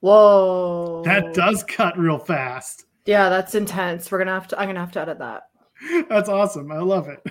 Whoa. That does cut real fast. Yeah, that's intense. We're gonna have to I'm gonna have to edit that. That's awesome. I love it.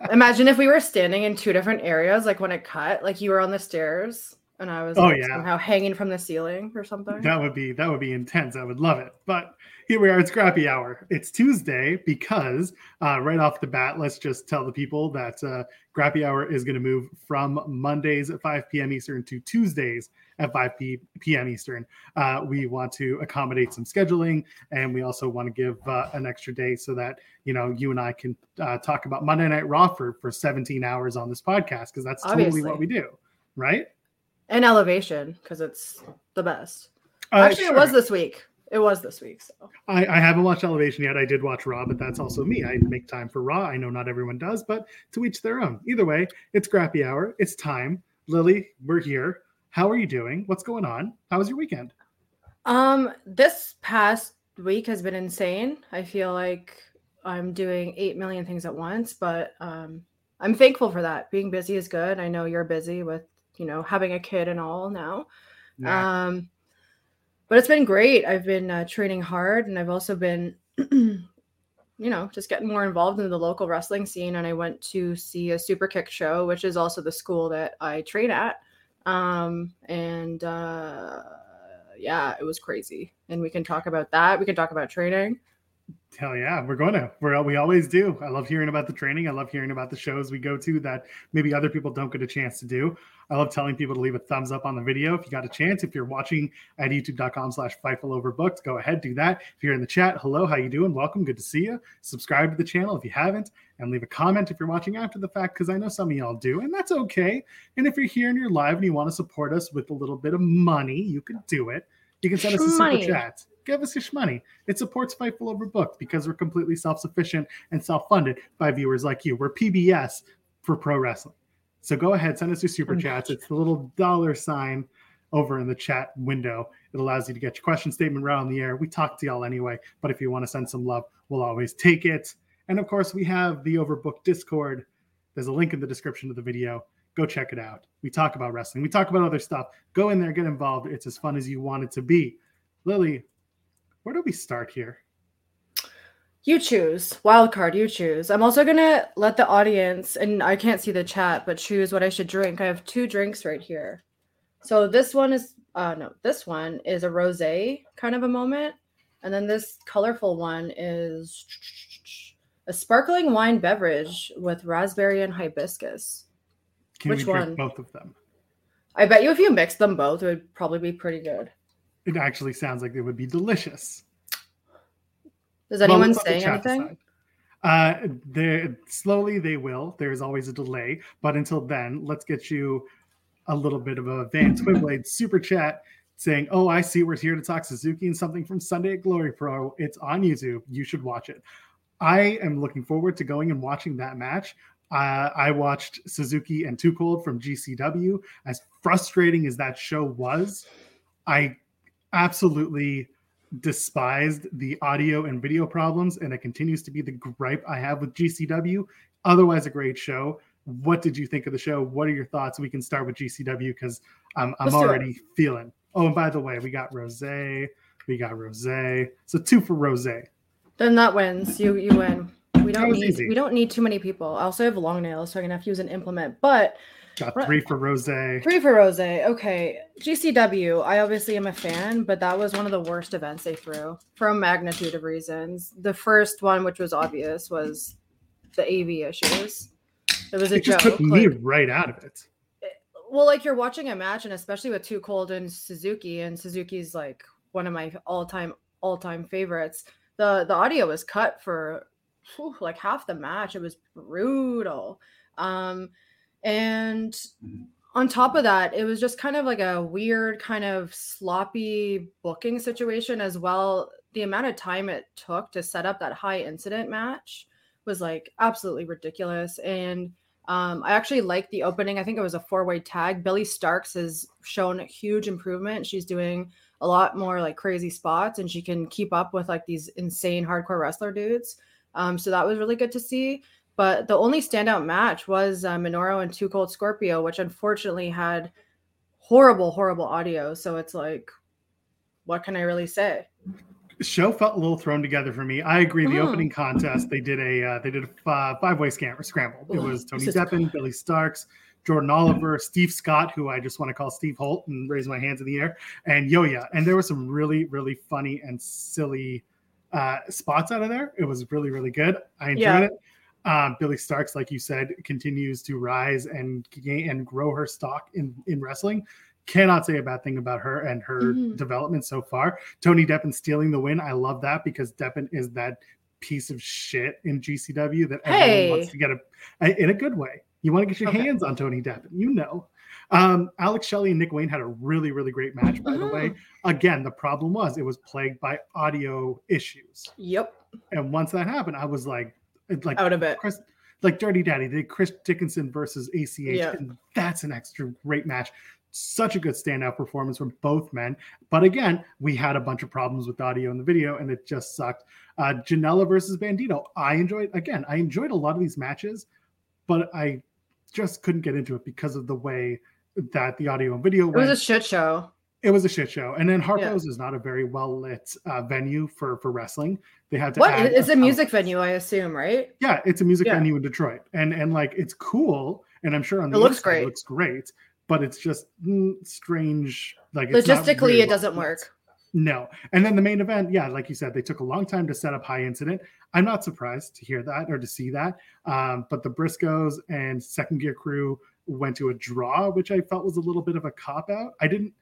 Imagine if we were standing in two different areas, like when it cut, like you were on the stairs and I was Oh, like, yeah. somehow hanging from the ceiling or something. that would be that would be intense. I would love it. But here we are. It's Grappy Hour. It's Tuesday because uh, right off the bat, let's just tell the people that uh, Grappy Hour is going to move from Mondays at 5 p.m. Eastern to Tuesdays at 5 p- p.m. Eastern. Uh, we want to accommodate some scheduling, and we also want to give uh, an extra day so that you know you and I can uh, talk about Monday Night Raw for for 17 hours on this podcast because that's totally Obviously. what we do, right? And elevation, because it's the best. Uh, Actually, sure. it was this week. It was this week. So I, I haven't watched Elevation yet. I did watch Raw, but that's also me. I make time for Raw. I know not everyone does, but to each their own. Either way, it's Grappy Hour. It's time. Lillie, we're here. How are you doing? What's going on? How was your weekend? um this past week has been insane. I feel like I'm doing eight million things at once, but um I'm thankful for that. Being busy is good. I know you're busy with, you know, having a kid and all now. Um, but it's been great. I've been uh, training hard, and I've also been, you know, just getting more involved in the local wrestling scene. And I went to see a Super Kick show, which is also the school that I train at. Um, and uh, yeah, it was crazy. And we can talk about that. We can talk about training. Hell yeah, we're going to. We're we always do. I love hearing about the training. I love hearing about the shows we go to that maybe other people don't get a chance to do. I love telling people to leave a thumbs up on the video if you got a chance. If you're watching at youtube.com slash Fightful Overbooked, go ahead, do that. If you're in the chat, hello, how you doing? Welcome, good to see you. Subscribe to the channel if you haven't, and leave a comment if you're watching after the fact, because I know some of y'all do, and that's okay. And if you're here and you're live and you want to support us with a little bit of money, you can do it. You can send us a super Shmoney. chat. Give us your money. It supports Fightful Overbooked because we're completely self-sufficient and self-funded by viewers like you. We're PBS for pro wrestling. So go ahead, send us your super mm. chats. It's the little dollar sign over in the chat window. It allows you to get your question statement right on the air. We talk to y'all anyway, but if you want to send some love, we'll always take it. And of course, we have the Overbooked Discord. There's a link in the description of the video. Go check it out. We talk about wrestling. We talk about other stuff. Go in there, get involved. It's as fun as you want it to be. Lillie, where do we start here? You choose. Wild card, you choose. I'm also going to let the audience, and I can't see the chat, but choose what I should drink. I have two drinks right here. So this one is, uh, no, this one is a rose kind of a moment. And then this colorful one is a sparkling wine beverage with raspberry and hibiscus. Can Which one? both of them? I bet you if you mix them both, it would probably be pretty good. It actually sounds like it would be delicious. Does anyone the say anything? Uh, they slowly they will. There's always a delay, but until then, let's get you a little bit of a Van Twinblade super chat. saying, "Oh, I see. We're here to talk Suzuki and something from Sunday at Glory Pro. It's on YouTube. You should watch it." I am looking forward to going and watching that match. Uh, I watched Suzuki and Too Cold from GCW. As frustrating as that show was, I absolutely despised the audio and video problems, and it continues to be the gripe I have with GCW. Otherwise, a great show. What did you think of the show? What are your thoughts? We can start with GCW because I'm, I'm already feeling. Oh, and by the way, we got Rose. We got Rose. So two for Rose. Then that wins. You you win. We don't need easy. we don't need too many people. I also have long nails, so I'm gonna have to use an implement. But got three for Rose. Three for Rose. Okay. GCW. I obviously am a fan, but that was one of the worst events they threw for a magnitude of reasons. The first one, which was obvious, was the AV issues. It was a it joke. Just took me like, right out of it. Well, like you're watching a match, and especially with Too Cold and Suzuki, and Suzuki's like one of my all-time all-time favorites. The the audio was cut for whew, like half the match. It was brutal. Um, and on top of that, it was just kind of like a weird, kind of sloppy booking situation as well. The amount of time it took to set up that high incident match was like absolutely ridiculous. And um, I actually liked the opening. I think it was a four way tag. Billie Starkz has shown huge improvement. She's doing a lot more like crazy spots and she can keep up with like these insane hardcore wrestler dudes. Um, so that was really good to see. But the only standout match was uh, Minoru and Too Cold Scorpio, which unfortunately had horrible, horrible audio. So it's like, what can I really say? show felt a little thrown together for me. I agree. The mm. opening contest, they did a uh, they did a uh, five way scramble. It was Tony Deppen, Billie Starkz, Jordan Oliver, Steve Scott, who I just want to call Steve Holt and raise my hands in the air, and Yoya. And there were some really, really funny and silly uh, spots out of there. It was really, really good. I enjoyed yeah. it. Um, Billie Starkz, like you said, continues to rise and gain and grow her stock in in wrestling. Cannot say a bad thing about her and her mm-hmm. development so far. Tony Deppen stealing the win. I love that because Deppen is that piece of shit in GCW that everyone hey. wants to get a in a good way. You want to get your okay. hands on Tony Deppen, you know. Um, Alex Shelley and Nick Wayne had a really, really great match, by uh-huh. the way. Mm-hmm. Again, the problem was it was plagued by audio issues. Yep. And once that happened, I was like, like out of it. Chris, like Dirty Daddy, they Chris Dickinson versus ACH, yeah. and that's an extra great match. Such a good standout performance from both men. But again, we had a bunch of problems with audio in the video, and it just sucked. Uh, Janela versus Bandito. I enjoyed again. I enjoyed a lot of these matches, but I just couldn't get into it because of the way that the audio and video. It was a shit show. It was a shit show, and then Harpo's yeah. is not a very well lit uh, venue for for wrestling. They had to. What? It's a, a music venue, I assume, right? Yeah, it's a music yeah. venue in Detroit, and and like it's cool, and I'm sure on the it looks great. It looks great, but it's just mm, strange. Like logistically, it doesn't work. No. And then the main event, yeah, like you said, they took a long time to set up high incident. I'm not surprised to hear that or to see that. Um, but the Briscoes and second gear crew went to a draw, which I felt was a little bit of a cop out. I didn't.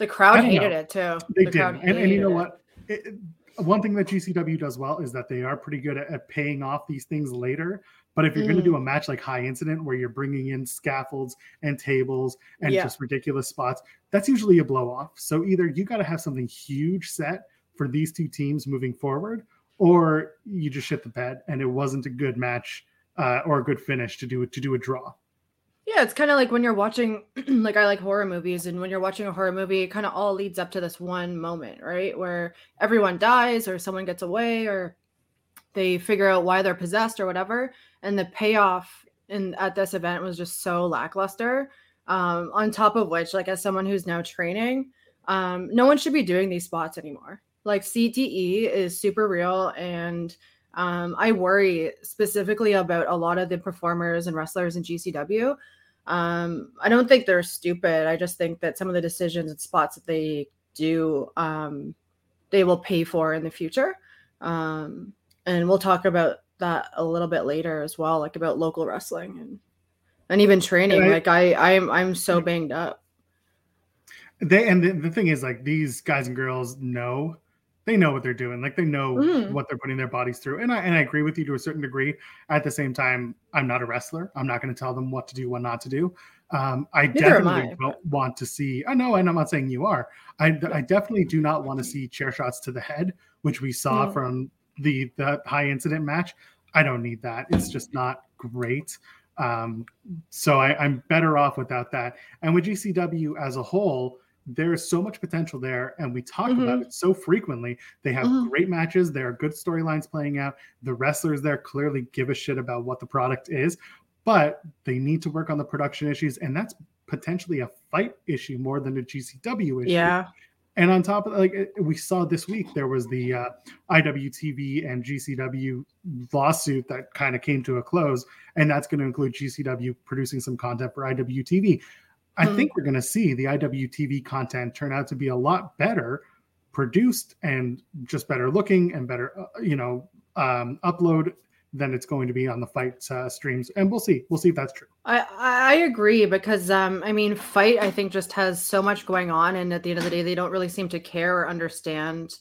The crowd hated know. it too. They the did. And, and, you know what? It, one thing that GCW does well is that they are pretty good at, at paying off these things later. But if you're mm. going to do a match like High Incident, where you're bringing in scaffolds and tables and yeah. just ridiculous spots, that's usually a blow off. So either you got to have something huge set for these two teams moving forward, or you just shit the bed and it wasn't a good match uh, or a good finish to do to do a draw. Yeah, it's kind of like when you're watching, like I like horror movies, and when you're watching a horror movie, it kind of all leads up to this one moment, right? Where everyone dies, or someone gets away, or they figure out why they're possessed, or whatever. And the payoff in at this event was just so lackluster. Um, on top of which, like as someone who's now training, um, no one should be doing these spots anymore. Like CTE is super real, and um, I worry specifically about a lot of the performers and wrestlers in GCW um, I don't think they're stupid. I just think that some of the decisions and spots that they do, um, they will pay for in the future. Um, and we'll talk about that a little bit later as well, like about local wrestling and and even training. I, like I, I'm I'm so banged up. They and the, the thing is, like these guys and girls know they know what they're doing. Like they know mm. what they're putting their bodies through. And I and I agree with you to a certain degree. At the same time, I'm not a wrestler. I'm not going to tell them what to do, what not to do. Um, I Neither definitely I, don't want to see. I know, and I'm not saying you are. I, I definitely do not want to see chair shots to the head, which we saw Mm. from the the high incident match. I don't need that. It's just not great. Um, so I, I'm better off without that. And with GCW as a whole, there's so much potential there, and we talk about it so frequently. They have Mhm. great matches. There are good storylines playing out. The wrestlers there clearly give a shit about what the product is, but they need to work on the production issues, and that's potentially a FITE issue more than a GCW issue. Yeah. And on top of like we saw this week, there was the uh, IWTV and GCW lawsuit that kind of came to a close, and that's going to include GCW producing some content for IWTV. I Hmm. think we're going to see the IWTV content turn out to be a lot better produced and just better looking and better, uh, you know, um, upload than it's going to be on the FITE uh, streams. And we'll see. We'll see if that's true. I I agree because um I mean FITE I think just has so much going on and at the end of the day they don't really seem to care or understand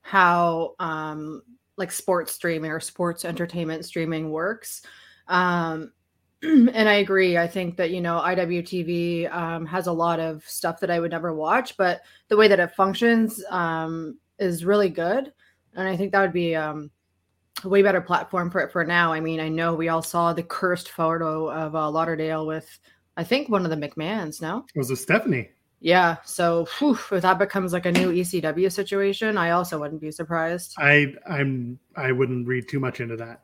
how um like sports streaming or sports entertainment streaming works. Um and I agree. I think that you know IWTV um, has a lot of stuff that I would never watch, but the way that it functions um, is really good, and I think that would be um, a way better platform for it for now. I mean, I know we all saw the cursed photo of uh, Lauderdale with, I think, one of the McMahons. No, It was with Stephanie. yeah. So whew, if that becomes like a new ECW situation, I also wouldn't be surprised. I I'm I wouldn't read too much into that.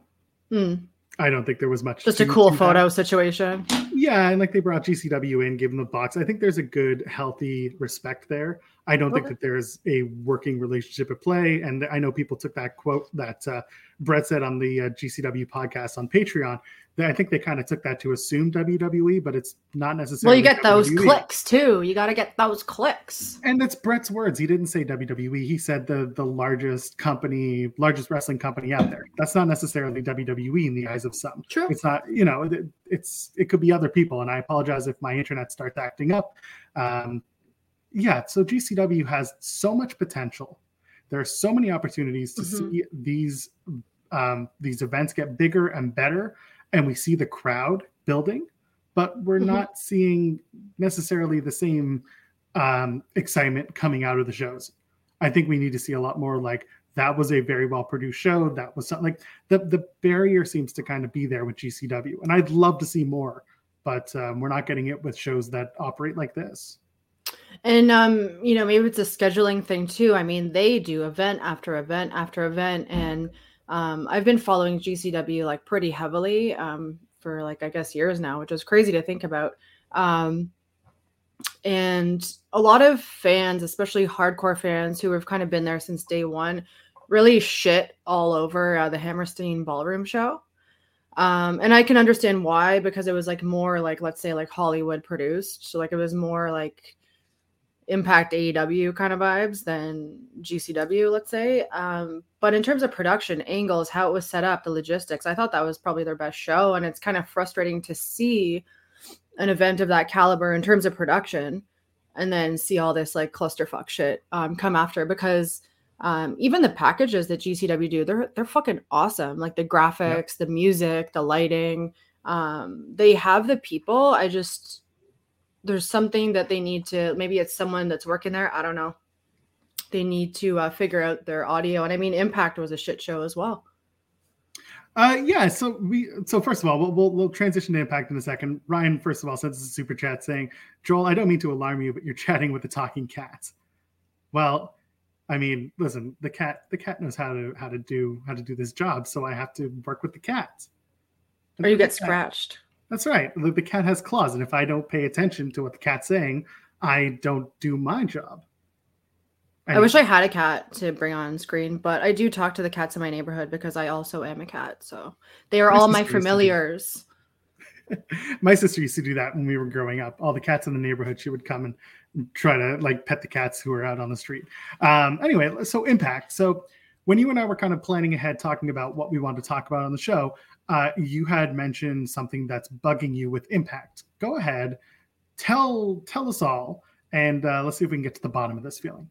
Hmm, I don't think there was much. Just a cool to that. photo situation. Yeah, and like they brought GCW in, gave them the box. I think there's a good, healthy respect there. I don't think that there's a working relationship at play. And I know people took that quote that uh, Brett said on the uh, GCW podcast on Patreon. That I think they kind of took that to assume WWE, but it's not necessarily. Well, you get those WWE. clicks too. You got to get those clicks. And it's Brett's words. He didn't say WWE. He said the the largest company, largest wrestling company out there. That's not necessarily WWE in the eyes of some. True. It's not, you know, it, it's it could be other people. And I apologize if my internet starts acting up. Um, yeah. So GCW has so much potential. There are so many opportunities to Mhm. see these um, these events get bigger and better, and we see the crowd building, but we're Mhm. not seeing necessarily the same um, excitement coming out of the shows. I think we need to see a lot more like that was a very well produced show. That was something like the the barrier seems to kind of be there with GCW, and I'd love to see more, but um, we're not getting it with shows that operate like this. And um, you know, maybe it's a scheduling thing too. I mean, they do event after event after event, and um, I've been following GCW like pretty heavily um, for like I guess years now, which is crazy to think about. Um, and a lot of fans, especially hardcore fans who have kind of been there since day one, really shit all over uh, the Hammerstein Ballroom show. Um, and I can understand why because it was like more like let's say like Hollywood produced, so like it was more like impact AEW kind of vibes than GCW, let's say. Um, but in terms of production angles, how it was set up, the logistics, I thought that was probably their best show. And it's kind of frustrating to see an event of that caliber in terms of production and then see all this like clusterfuck shit um, come after because um, even the packages that GCW do, they're they're fucking awesome. Like the graphics, the music, the lighting. Um, they have the people. I just there's something that they need to maybe it's someone that's working there i don't know they need to uh, figure out their audio and i mean impact was a shit show as well Uh, yeah. So we. So first of all, we'll, we'll we'll transition to impact in a second. Ryan, first of all, sends us a super chat saying, "Joel, I don't mean to alarm you, but you're chatting with the talking cat." Well, I mean, listen, the cat the cat knows how to how to do how to do this job, so I have to work with the cat. or you get scratched That's right. The, cat has claws, and if I don't pay attention to what the cat's saying, I don't do my job. i wish i had a cat to bring on screen but i do talk to the cats in my neighborhood because i also am a cat so they are My all my sister used to do- familiars my sister used to do that when we were growing up. All the cats in the neighborhood, she would come and try to like pet the cats who were out on the street. Um, anyway, so impact. So when you and I were kind of planning ahead, talking about what we wanted to talk about on the show, uh, you had mentioned something that's bugging you with impact. Go ahead, tell tell us all, and uh, let's see if we can get to the bottom of this feeling.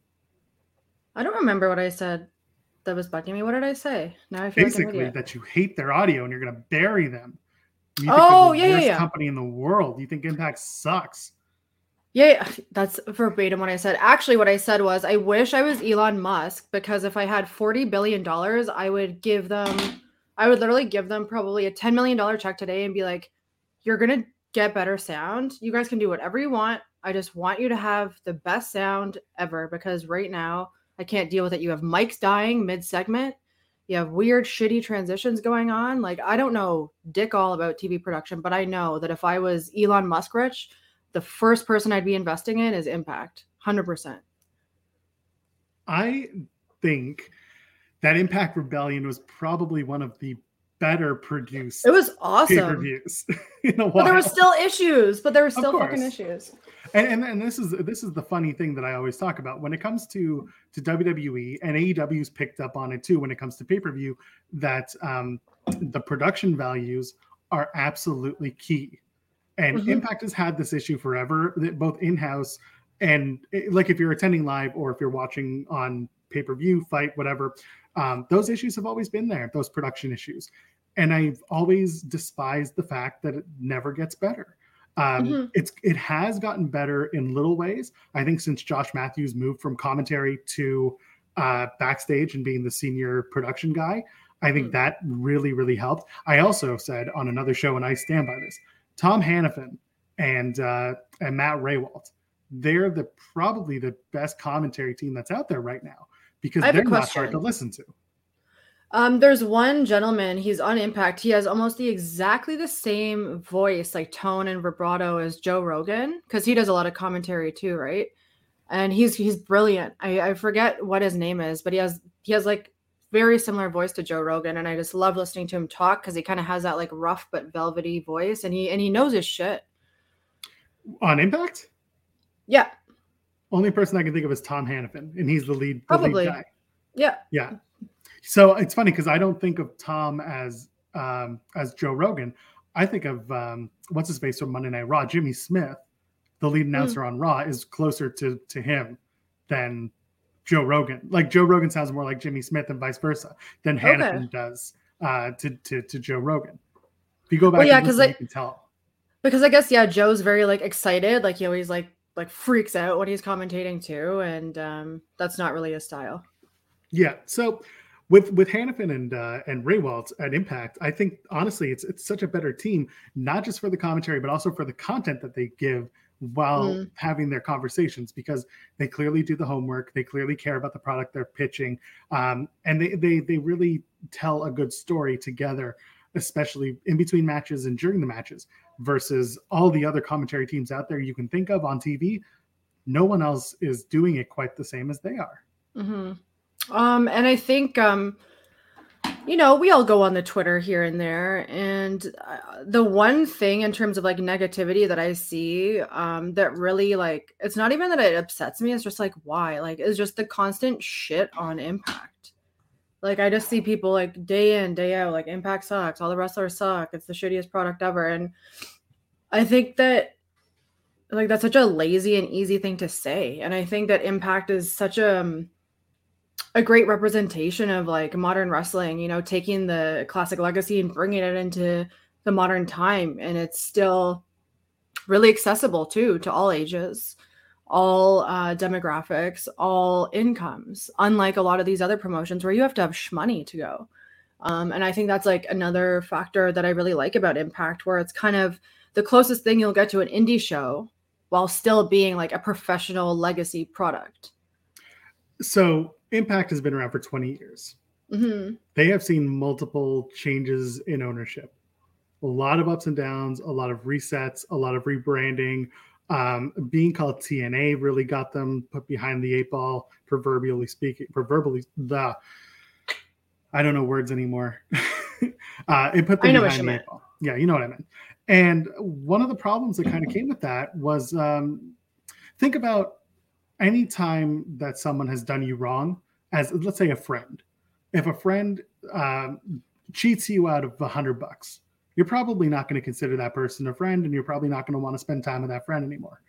i don't remember what i said that was bugging me what did i say now i feel like Basically, idiot. that you hate their audio and you're going to bury them. You oh yeah, yeah, yeah. Company in the world. You think Impact sucks? Yeah, that's verbatim what I said. Actually, what I said was, I wish I was Elon Musk because if I had forty billion dollars, I would give them, I would literally give them probably a ten million dollar check today and be like, "You're gonna get better sound. You guys can do whatever you want. I just want you to have the best sound ever because right now I can't deal with it. You have mics dying mid segment. You have weird, shitty transitions going on. Like I don't know dick all about TV production, but I know that if I was Elon Musk rich." The first person I'd be investing in is Impact, 100%. I think that Impact Rebellion was probably one of the better produced. It was awesome. Pay-per-views But there were still issues, but there were still fucking issues. And, and, and this is this is the funny thing that I always talk about when it comes to to WWE and AEW's picked up on it too when it comes to pay-per-view that um, the production values are absolutely key and mm-hmm. Impact has had this issue forever, that both in house and eh, like if you're attending live or if you're watching on pay per view, FITE, whatever, um, those issues have always been there, those production issues. And I've always despised the fact that it never gets better. Um, mm-hmm. It's it has gotten better in little ways. I think since Josh Matthews moved from commentary to uh, backstage and being the senior production guy, I think mm-hmm. that really really helped. I also said on another show, and I stand by this. Tom Hannifan and uh, and Matt Rehwoldt, they're the probably the best commentary team that's out there right now because they're not hard to listen to. Um, there's one gentleman, he's on Impact. He has almost the exactly the same voice, like tone and vibrato as Joe Rogan, because he does a lot of commentary too, right? And he's he's brilliant. I, I forget what his name is, but he has he has like very similar voice to Joe Rogan, and I just love listening to him talk because he kind of has that like rough but velvety voice, and he and he knows his shit. On Impact. Yeah. Only person I can think of is Tom Hannifan, and he's the lead. The Probably. Lead yeah. Yeah. So it's funny because I don't think of Tom as um, as Joe Rogan. I think of um, what's his face from Monday Night Raw, Jimmy Smith, the lead hmm. announcer mm. on Raw, is closer to to him than Joe Rogan. Like Joe Rogan sounds more like Jimmy Smith and vice versa than okay. does uh, to, to to Joe Rogan. If you go back, well, yeah, because you can tell. Because I guess yeah, Joe's very like excited, like he always like like freaks out when he's commentating too, and um, that's not really his style. Yeah, so with with Hannifan and uh, and Rehwoldt at Impact, I think honestly it's it's such a better team, not just for the commentary, but also for the content that they give while mm. having their conversations because they clearly do the homework they clearly care about the product they're pitching um, and they, they they really tell a good story together especially in between matches and during the matches versus all the other commentary teams out there you can think of on tv no one else is doing it quite the same as they are mm-hmm. um, and i think um, you know, we all go on the Twitter here and there. And uh, the one thing in terms of like negativity that I see um, that really like, it's not even that it upsets me. It's just like, why? Like, it's just the constant shit on impact. Like, I just see people like day in, day out, like, impact sucks. All the wrestlers suck. It's the shittiest product ever. And I think that like that's such a lazy and easy thing to say. And I think that impact is such a, um, a great representation of like modern wrestling, you know, taking the classic legacy and bringing it into the modern time. And it's still really accessible too to all ages, all uh, demographics, all incomes, unlike a lot of these other promotions where you have to have shmoney to go. Um, and I think that's like another factor that I really like about Impact, where it's kind of the closest thing you'll get to an indie show while still being like a professional legacy product. So Impact has been around for 20 years. Mm-hmm. They have seen multiple changes in ownership, a lot of ups and downs, a lot of resets, a lot of rebranding. Um, being called TNA really got them put behind the eight ball, proverbially speaking. Proverbially, the I don't know words anymore. uh, it put them behind the meant. eight ball. Yeah, you know what I meant. And one of the problems that kind of came with that was um, think about any time that someone has done you wrong, as let's say a friend, if a friend um, cheats you out of a hundred bucks, you're probably not going to consider that person a friend, and you're probably not going to want to spend time with that friend anymore.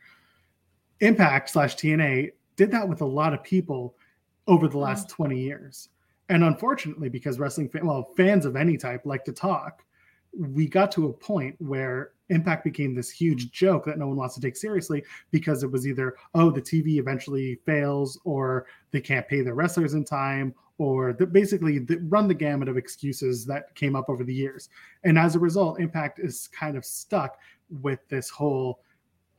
Impact slash TNA did that with a lot of people over the last 20 years. And unfortunately, because wrestling fan, well, fans of any type like to talk, we got to a point where Impact became this huge joke that no one wants to take seriously because it was either, oh, the TV eventually fails, or they can't pay their wrestlers in time, or the, basically the, run the gamut of excuses that came up over the years. And as a result, Impact is kind of stuck with this whole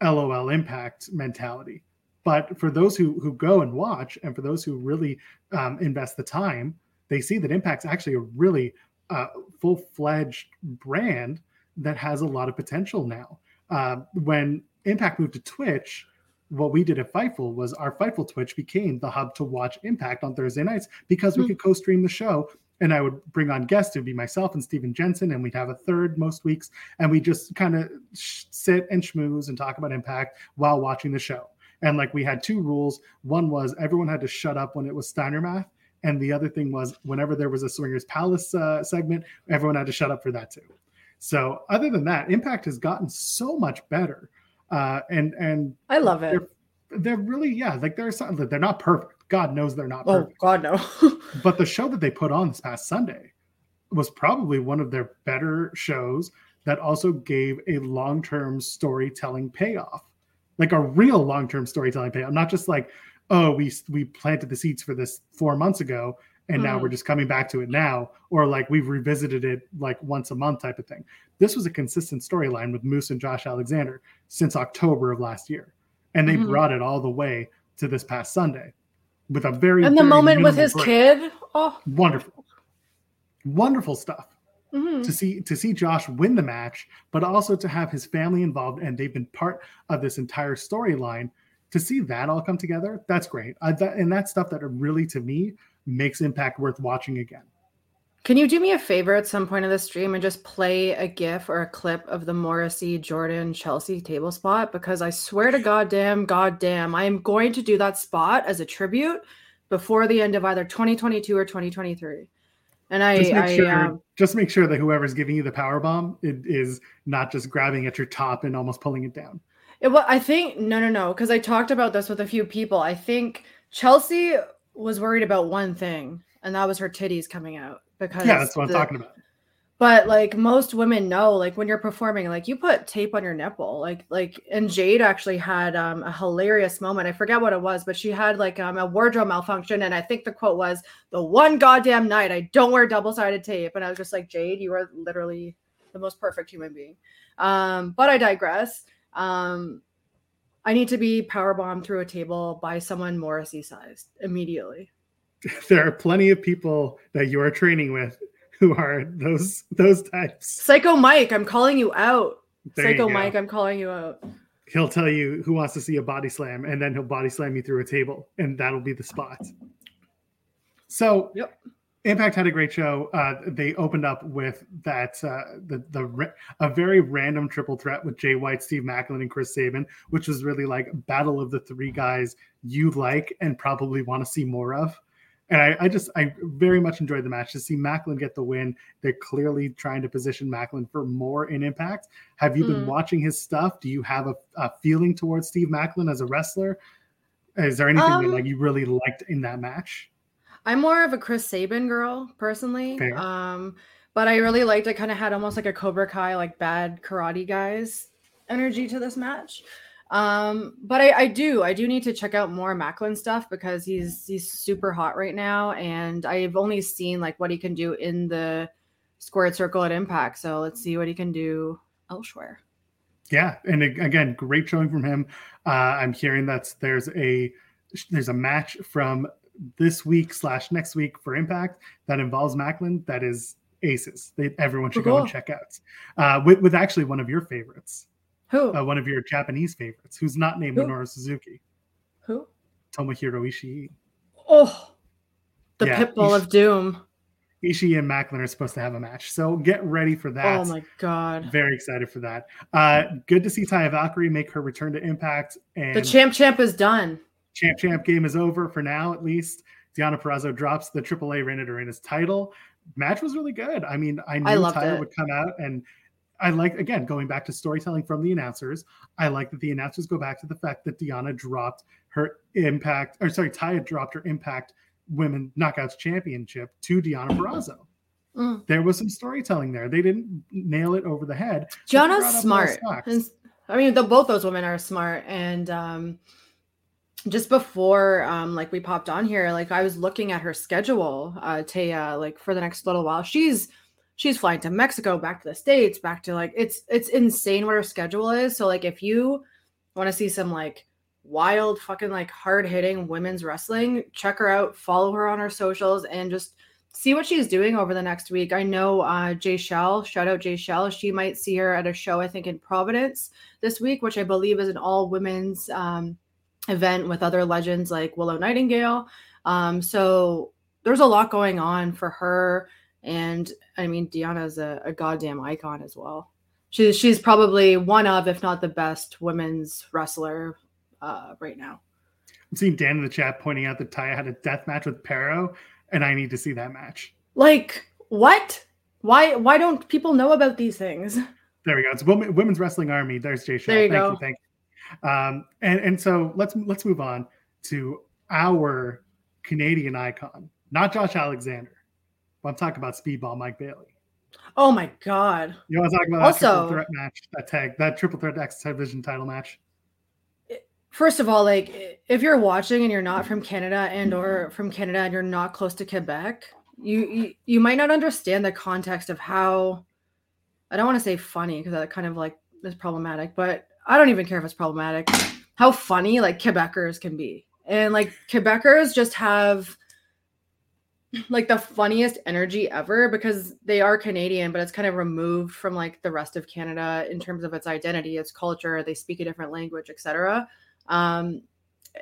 LOL Impact mentality. But for those who who go and watch, and for those who really um, invest the time, they see that Impact's actually a really uh, full fledged brand that has a lot of potential now. Uh, when Impact moved to Twitch, what we did at Fightful was our Fightful Twitch became the hub to watch Impact on Thursday nights because we mm-hmm. could co-stream the show. And I would bring on guests. It would be myself and Steven Jensen, and we'd have a third most weeks. And we just kind of sh- sit and schmooze and talk about Impact while watching the show. And like we had two rules. One was everyone had to shut up when it was Steiner math. And the other thing was whenever there was a Swingers Palace uh, segment, everyone had to shut up for that too. So other than that, Impact has gotten so much better, uh, and and I love it. They're, they're really yeah, like they're they're not perfect. God knows they're not oh, perfect. Oh God no. but the show that they put on this past Sunday was probably one of their better shows that also gave a long-term storytelling payoff, like a real long-term storytelling payoff, not just like oh we we planted the seeds for this four months ago and now we're mm. just coming back to it now or like we've revisited it like once a month type of thing this was a consistent storyline with moose and josh alexander since october of last year and they mm-hmm. brought it all the way to this past sunday with a very and the very moment with his break. kid oh wonderful wonderful stuff mm-hmm. to see to see josh win the match but also to have his family involved and they've been part of this entire storyline to see that all come together that's great I, that, and that's stuff that really to me makes Impact worth watching again. Can you do me a favor at some point of the stream and just play a GIF or a clip of the Morrissey Jordan Chelsea table spot? Because I swear to goddamn, goddamn, I am going to do that spot as a tribute before the end of either 2022 or 2023. And I just make, I, sure, um, just make sure that whoever's giving you the power bomb it is not just grabbing at your top and almost pulling it down. It, well, I think no, no, no, because I talked about this with a few people. I think Chelsea was worried about one thing, and that was her titties coming out. Because yeah, that's what the, I'm talking about. But like most women know, like when you're performing, like you put tape on your nipple, like like. And Jade actually had um, a hilarious moment. I forget what it was, but she had like um, a wardrobe malfunction, and I think the quote was, "The one goddamn night I don't wear double sided tape." And I was just like, Jade, you are literally the most perfect human being. Um, but I digress. Um, I need to be power bombed through a table by someone Morrissey sized immediately. There are plenty of people that you are training with who are those those types. Psycho Mike, I'm calling you out. There Psycho you Mike, I'm calling you out. He'll tell you who wants to see a body slam, and then he'll body slam you through a table, and that'll be the spot. So, yep. Impact had a great show. Uh, they opened up with that uh, the the a very random triple threat with Jay White, Steve Maclin, and Chris Sabin, which was really like battle of the three guys you like and probably want to see more of. And I, I just I very much enjoyed the match to see Maclin get the win. They're clearly trying to position Maclin for more in Impact. Have you mm. been hmm. watching his stuff? Do you have a, a, feeling towards Steve Maclin as a wrestler? Is there anything um, that, like you really liked in that match? I'm more of a Chris Sabin girl personally. Fair. Um, but I really liked it. Kind of had almost like a Cobra Kai, like bad karate guys energy to this match. Um, but I, I do, I do need to check out more Maclin stuff because he's he's super hot right now, and I've only seen like what he can do in the squared circle at Impact. So let's see what he can do elsewhere. Yeah, and again, great showing from him. Uh, I'm hearing that there's a there's a match from this week slash next week for Impact that involves Maclin that is aces. They, everyone should go and check out. Uh, with, with actually one of your favorites. Who? Uh, one of your Japanese favorites, who's not named Who? Minoru Suzuki. Who? Tomohiro Ishii. Oh, the yeah, pitbull Ishi- of doom. Ishii and Maclin are supposed to have a match, so get ready for that. Oh my god! Very excited for that. Uh, good to see Taya Valkyrie make her return to Impact. And the champ champ is done champ champ game is over for now, at least. Deonna Purrazzo drops the AAA Reina de Reinas title. Match was really good. I mean, I knew I it. would come out, and I like again going back to storytelling from the announcers. I like that the announcers go back to the fact that Deonna dropped her impact, or sorry, Taya dropped her impact women knockouts championship to Deonna Purrazzo. Mm. There was some storytelling there. They didn't nail it over the head. Jonna's smart. I mean, the, both those women are smart. And um, just before um, like we popped on here, like I was looking at her schedule, uh, Taya, like for the next little while. She's she's flying to Mexico, back to the States, back to like it's it's insane what her schedule is. So like if you want to see some like wild fucking like hard hitting women's wrestling, check her out, follow her on her socials, and just see what she's doing over the next week. I know uh Jay Shell, shout out Jay Shell. She might see her at a show, I think in Providence this week, which I believe is an all women's um event with other legends like Willow Nightingale. Um, so there's a lot going on for her. And I mean, Deonna's a, a goddamn icon as well. She's she's probably one of, if not the best women's wrestler uh, right now. I'm seeing Dan in the chat pointing out that Taya had a death match with Pero, and I need to see that match. Like what? Why why don't people know about these things? There we go. It's women's wrestling army. There's Jay Shaw. There you thank go. you. Thank you. Um, and and so let's let's move on to our Canadian icon, not Josh Alexander. But I'm talking about Speedball Mike Bailey. Oh my god! You want to talk about that also, triple threat match, that tag, that triple threat X division title match? First of all, like if you're watching and you're not from Canada and or from Canada and you're not close to Quebec, you you, you might not understand the context of how. I don't want to say funny because that kind of like is problematic, but I don't even care if it's problematic. How funny like Quebecers can be, and like Quebecers just have like the funniest energy ever because they are Canadian, but it's kind of removed from like the rest of Canada in terms of its identity, its culture. They speak a different language, etc. Um,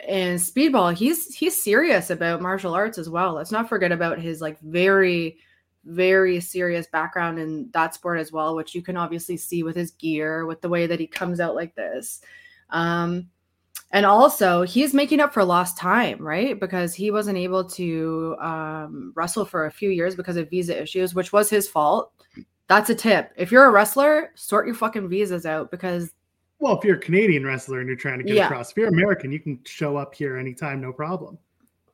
and Speedball, he's he's serious about martial arts as well. Let's not forget about his like very very serious background in that sport as well, which you can obviously see with his gear, with the way that he comes out like this. Um, and also he's making up for lost time right because he wasn't able to um, wrestle for a few years because of visa issues which was his fault that's a tip if you're a wrestler sort your fucking visas out because well if you're a canadian wrestler and you're trying to get yeah. across if you're american you can show up here anytime no problem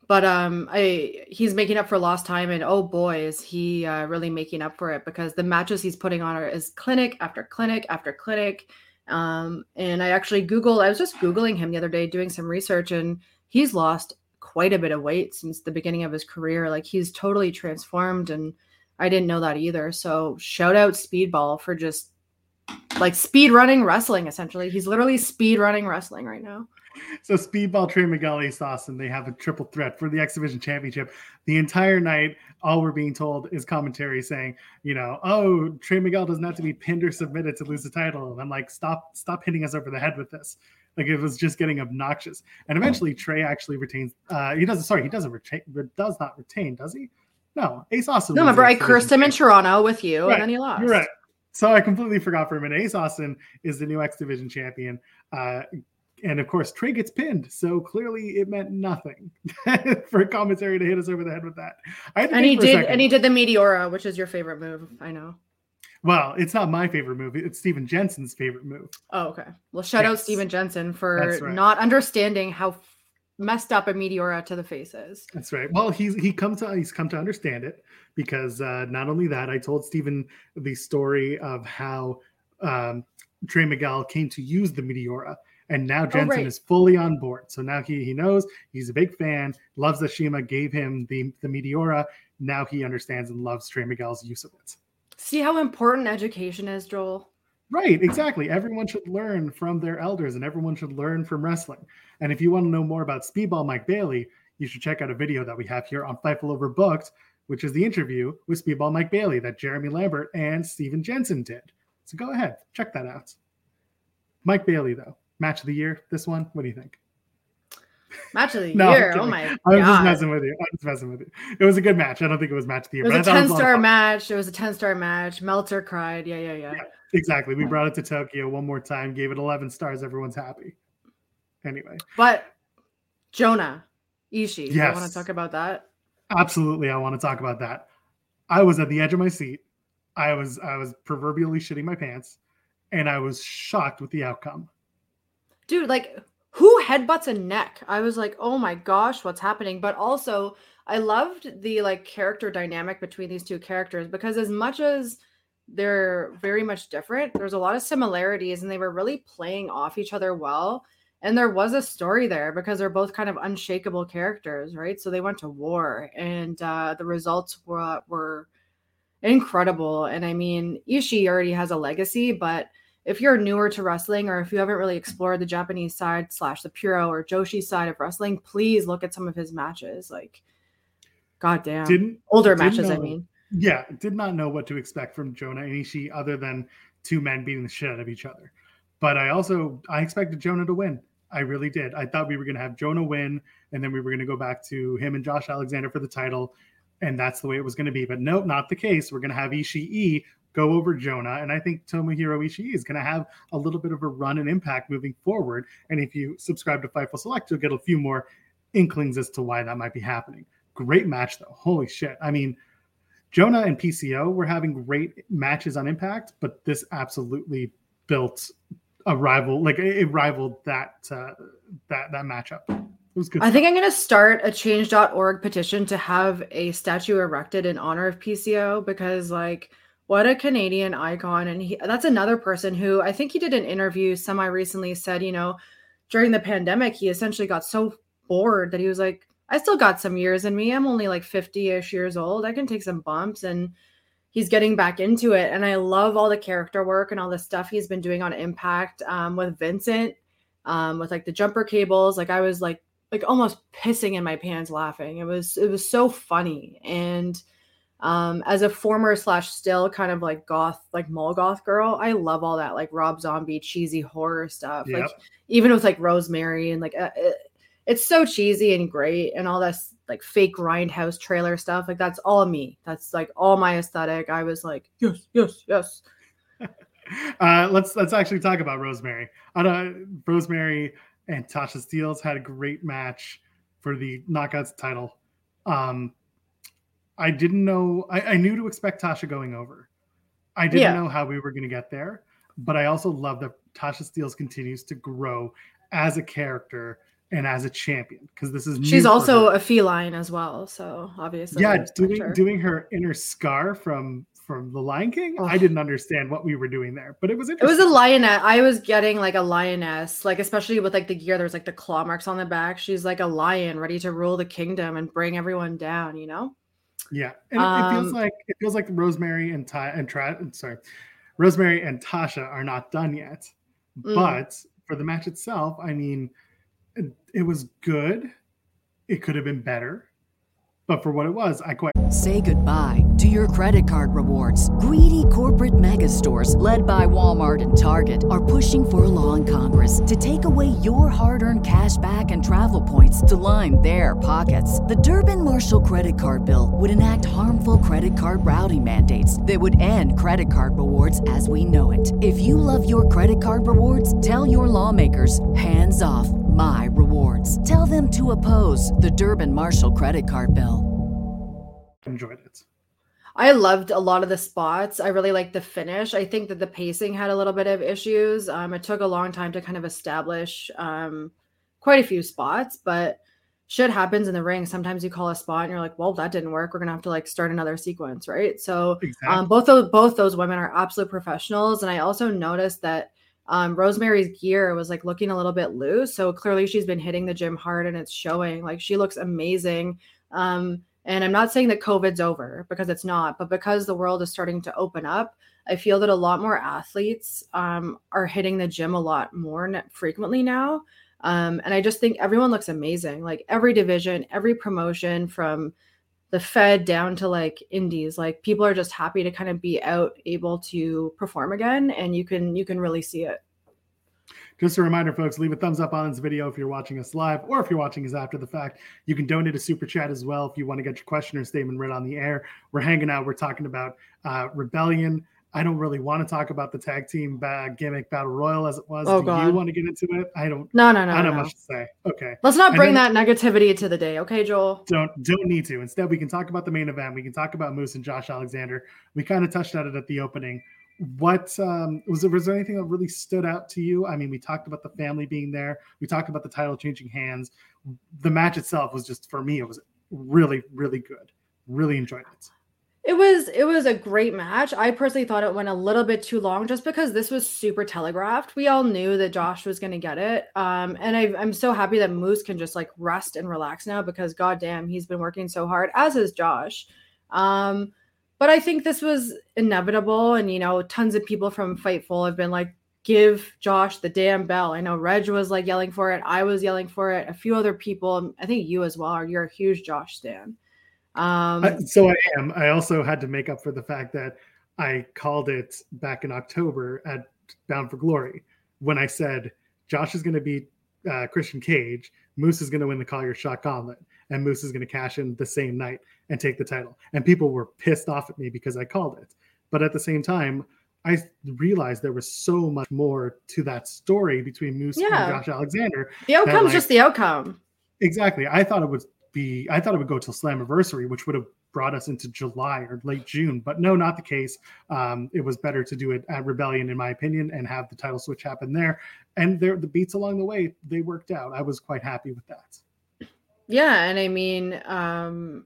but um i he's making up for lost time and oh boy is he uh, really making up for it because the matches he's putting on are is clinic after clinic after clinic um, and I actually Googled, I was just Googling him the other day doing some research, and he's lost quite a bit of weight since the beginning of his career. Like he's totally transformed, and I didn't know that either. So shout out Speedball for just like speed running wrestling, essentially. He's literally speed running wrestling right now. So Speedball, Trey Miguel, Ace Austin, they have a triple threat for the X Division Championship. The entire night, all we're being told is commentary saying, you know, oh, Trey Miguel doesn't have to be pinned or submitted to lose the title. And I'm like, stop, stop hitting us over the head with this. Like it was just getting obnoxious. And eventually Trey actually retains uh he doesn't sorry, he doesn't retain does not retain, does he? No, Ace Austin. No, remember I cursed him in Toronto with you right. and then he lost. You're right. So I completely forgot for a minute. Ace Austin is the new X Division champion. Uh, and of course, Trey gets pinned, so clearly it meant nothing for commentary to hit us over the head with that. and he did, and he did the Meteora, which is your favorite move. I know. Well, it's not my favorite move. It's Steven Jensen's favorite move. Oh, okay. Well, shout yes. out Steven Jensen for right. not understanding how messed up a Meteora to the faces. That's right. Well, he's he come to he's come to understand it because uh, not only that, I told Stephen the story of how um, Trey Miguel came to use the Meteora and now oh, Jensen oh, right. is fully on board. So now he he knows he's a big fan, loves that CIMA gave him the the Meteora. Now he understands and loves Trey Miguel's use of it. See how important education is, Joel. Right, exactly. Everyone should learn from their elders, and everyone should learn from wrestling. And if you want to know more about Speedball Mike Bailey, you should check out a video that we have here on Fightful Overbooked, which is the interview with Speedball Mike Bailey that Jeremy Lambert and Steven Jensen did. So go ahead, check that out. Mike Bailey, though, match of the year. This one, what do you think? Match of the no, year. Oh my god. I'm just messing with you. I'm just messing with you. It was a good match. I don't think it was match of the year. It was a 10 star match. It was a 10 star match. Meltzer cried. Yeah, yeah, yeah, yeah. Exactly. We brought it to Tokyo one more time, gave it 11 stars. Everyone's happy. Anyway. But Jonah Ishii, yes. you want to talk about that? Absolutely. I want to talk about that. I was at the edge of my seat. I was I was proverbially shitting my pants and I was shocked with the outcome. Dude, like who headbutts a neck? I was like, oh my gosh, what's happening? But also, I loved the like character dynamic between these two characters because as much as they're very much different, there's a lot of similarities and they were really playing off each other well. And there was a story there because they're both kind of unshakable characters, right? So they went to war and uh, the results were were incredible. And I mean, Ishii already has a legacy, but if you're newer to wrestling or if you haven't really explored the Japanese side slash the Puro or Joshi side of wrestling, please look at some of his matches. Like, goddamn, Didn't older didn't matches. I mean, Yeah, did not know what to expect from Jonah and Ishii other than two men beating the shit out of each other. But I also I expected Jonah to win. I really did. I thought we were going to have Jonah win, and then we were going to go back to him and Josh Alexander for the title, and that's the way it was going to be. But nope, not the case. We're going to have Ishii go over Jonah, and I think Tomohiro Ishii is going to have a little bit of a run and impact moving forward. And if you subscribe to Fightful Select, you'll get a few more inklings as to why that might be happening. Great match though. Holy shit! I mean. Jonah and PCO were having great matches on Impact, but this absolutely built a rival, like it, rivaled that uh, that that matchup. It was good. I think I'm going to start a change.org petition to have a statue erected in honor of PCO because, like, what a Canadian icon. And he, that's another person who I think he did an interview semi recently said, you know, during the pandemic, he essentially got so bored that he was like, I still got some years in me. I'm only like 50 ish years old. I can take some bumps. And he's getting back into it. And I love all the character work and all the stuff he's been doing on Impact um, with Vincent, um, with like the jumper cables. Like, I was like, like almost pissing in my pants laughing. It was it was so funny. And um as a former slash still kind of like goth like mall goth girl, I love all that like Rob Zombie cheesy horror stuff. Like even with like Rosemary and like uh, it, it's so cheesy and great and all this like fake grindhouse trailer stuff. Like that's all me. That's like all my aesthetic. I was like, yes, yes, yes. uh, let's let's actually talk about Rosemary. I don't, Rosemary and Tasha Steelz had a great match for the Knockouts title. Um, I didn't know. I, I knew to expect Tasha going over. I didn't Yeah. know how we were going to get there, but I also love that Tasha Steelz continues to grow as a character and as a champion because this is She's also a feline as well. So obviously, yeah doing her. doing her inner scar from from the Lion King. I didn't understand what we were doing there, but it was It was a lioness. I was getting like a lioness, like especially with like the gear. There's like the claw marks on the back. She's like a lion, ready to rule the kingdom and bring everyone down. You know? Yeah, and it, it feels Um, like it feels like Rosemary and Ty and Tra- sorry, Rosemary and Tasha are not done yet. Mm. But for the match itself, I mean, it was good. It could have been better, but for what it was, I quite. Say goodbye to your credit card rewards. Greedy corporate mega stores, led by Walmart and Target, are pushing for a law in Congress to take away your hard earned cash back and travel points to line their pockets. The Durbin Marshall credit card bill would enact harmful credit card routing mandates that would end credit card rewards as we know it. If you love your credit card rewards, tell your lawmakers hands off my rewards. Tell them to oppose the Durbin Marshall credit card bill. enjoyed it. I loved a lot of the spots. I really liked the finish. I think that the pacing had a little bit of issues. Um, it took a long time to kind of establish um, quite a few spots, but shit happens in the ring. Sometimes you call a spot and you're like, well, that didn't work. We're gonna have to like start another sequence, right? So Exactly. um, both those both those women are absolute professionals, and I also noticed that um, Rosemary's gear was like looking a little bit loose. So clearly, she's been hitting the gym hard, and it's showing. Like she looks amazing. Um, and I'm not saying that COVID's over because it's not, but because the world is starting to open up, I feel that a lot more athletes um, are hitting the gym a lot more frequently now. Um, and I just think everyone looks amazing. Like every division, every promotion from the Fed down to like indies, like people are just happy to kind of be out, able to perform again, and you can you can really see it. Just a reminder, folks, leave a thumbs up on this video if you're watching us live or if you're watching us after the fact. You can donate a super chat as well if you want to get your question or statement read on the air. We're hanging out. We're talking about uh, Rebellion. I don't really want to talk about the tag team gimmick battle royal as it was. Oh, Do God. you want to get into it? I don't. No, no, no, I don't no. much to say. Okay. Let's not bring that negativity to the day, okay, Joel? don't don't need to. Instead, we can talk about the main event. We can talk about Moose and Josh Alexander. We kind of touched on it at the opening. What um, was there? Was there anything that really stood out to you? I mean, we talked about the family being there. We talked about the title changing hands. The match itself was just for me. It was really, really good. Really enjoyed it. It was it was a great match. I personally thought it went a little bit too long just because this was super telegraphed. We all knew that Josh was going to get it. Um, and I, I'm so happy that Moose can just like rest and relax now because goddamn, he's been working so hard, as is Josh. Um, but I think this was inevitable, and you know, tons of people from Fightful have been like, "Give Josh the damn bell." I know Reg was like yelling for it. I was yelling for it. A few other people, I think you as well. You're a huge Josh stan. Um, so I am. I also had to make up for the fact that I called it back in October at Bound for Glory when I said Josh is going to beat uh, Christian Cage, Moose is going to win the Call Your Shot Gauntlet, and Moose is going to cash in the same night and take the title. And people were pissed off at me because I called it. But at the same time, I realized there was so much more to that story between Moose yeah. and Josh Alexander. The outcome's like, just the outcome. Exactly. I thought it would be I thought it would go till Slammiversary, which would have brought us into July or late June, but no, not the case. Um, it was better to do it at Rebellion, in my opinion, and have the title switch happen there. And there, the beats along the way, they worked out. I was quite happy with that. Yeah, and I mean, um,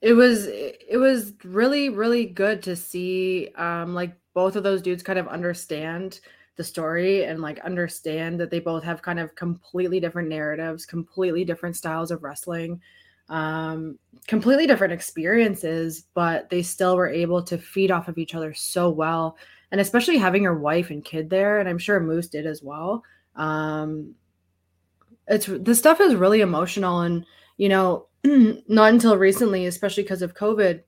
it was it was really really good to see um like both of those dudes kind of understand the story and like understand that they both have kind of completely different narratives completely different styles of wrestling um completely different experiences but they still were able to feed off of each other so well and especially having your wife and kid there and i'm sure moose did as well um it's the stuff is really emotional and you know not until recently, especially because of COVID,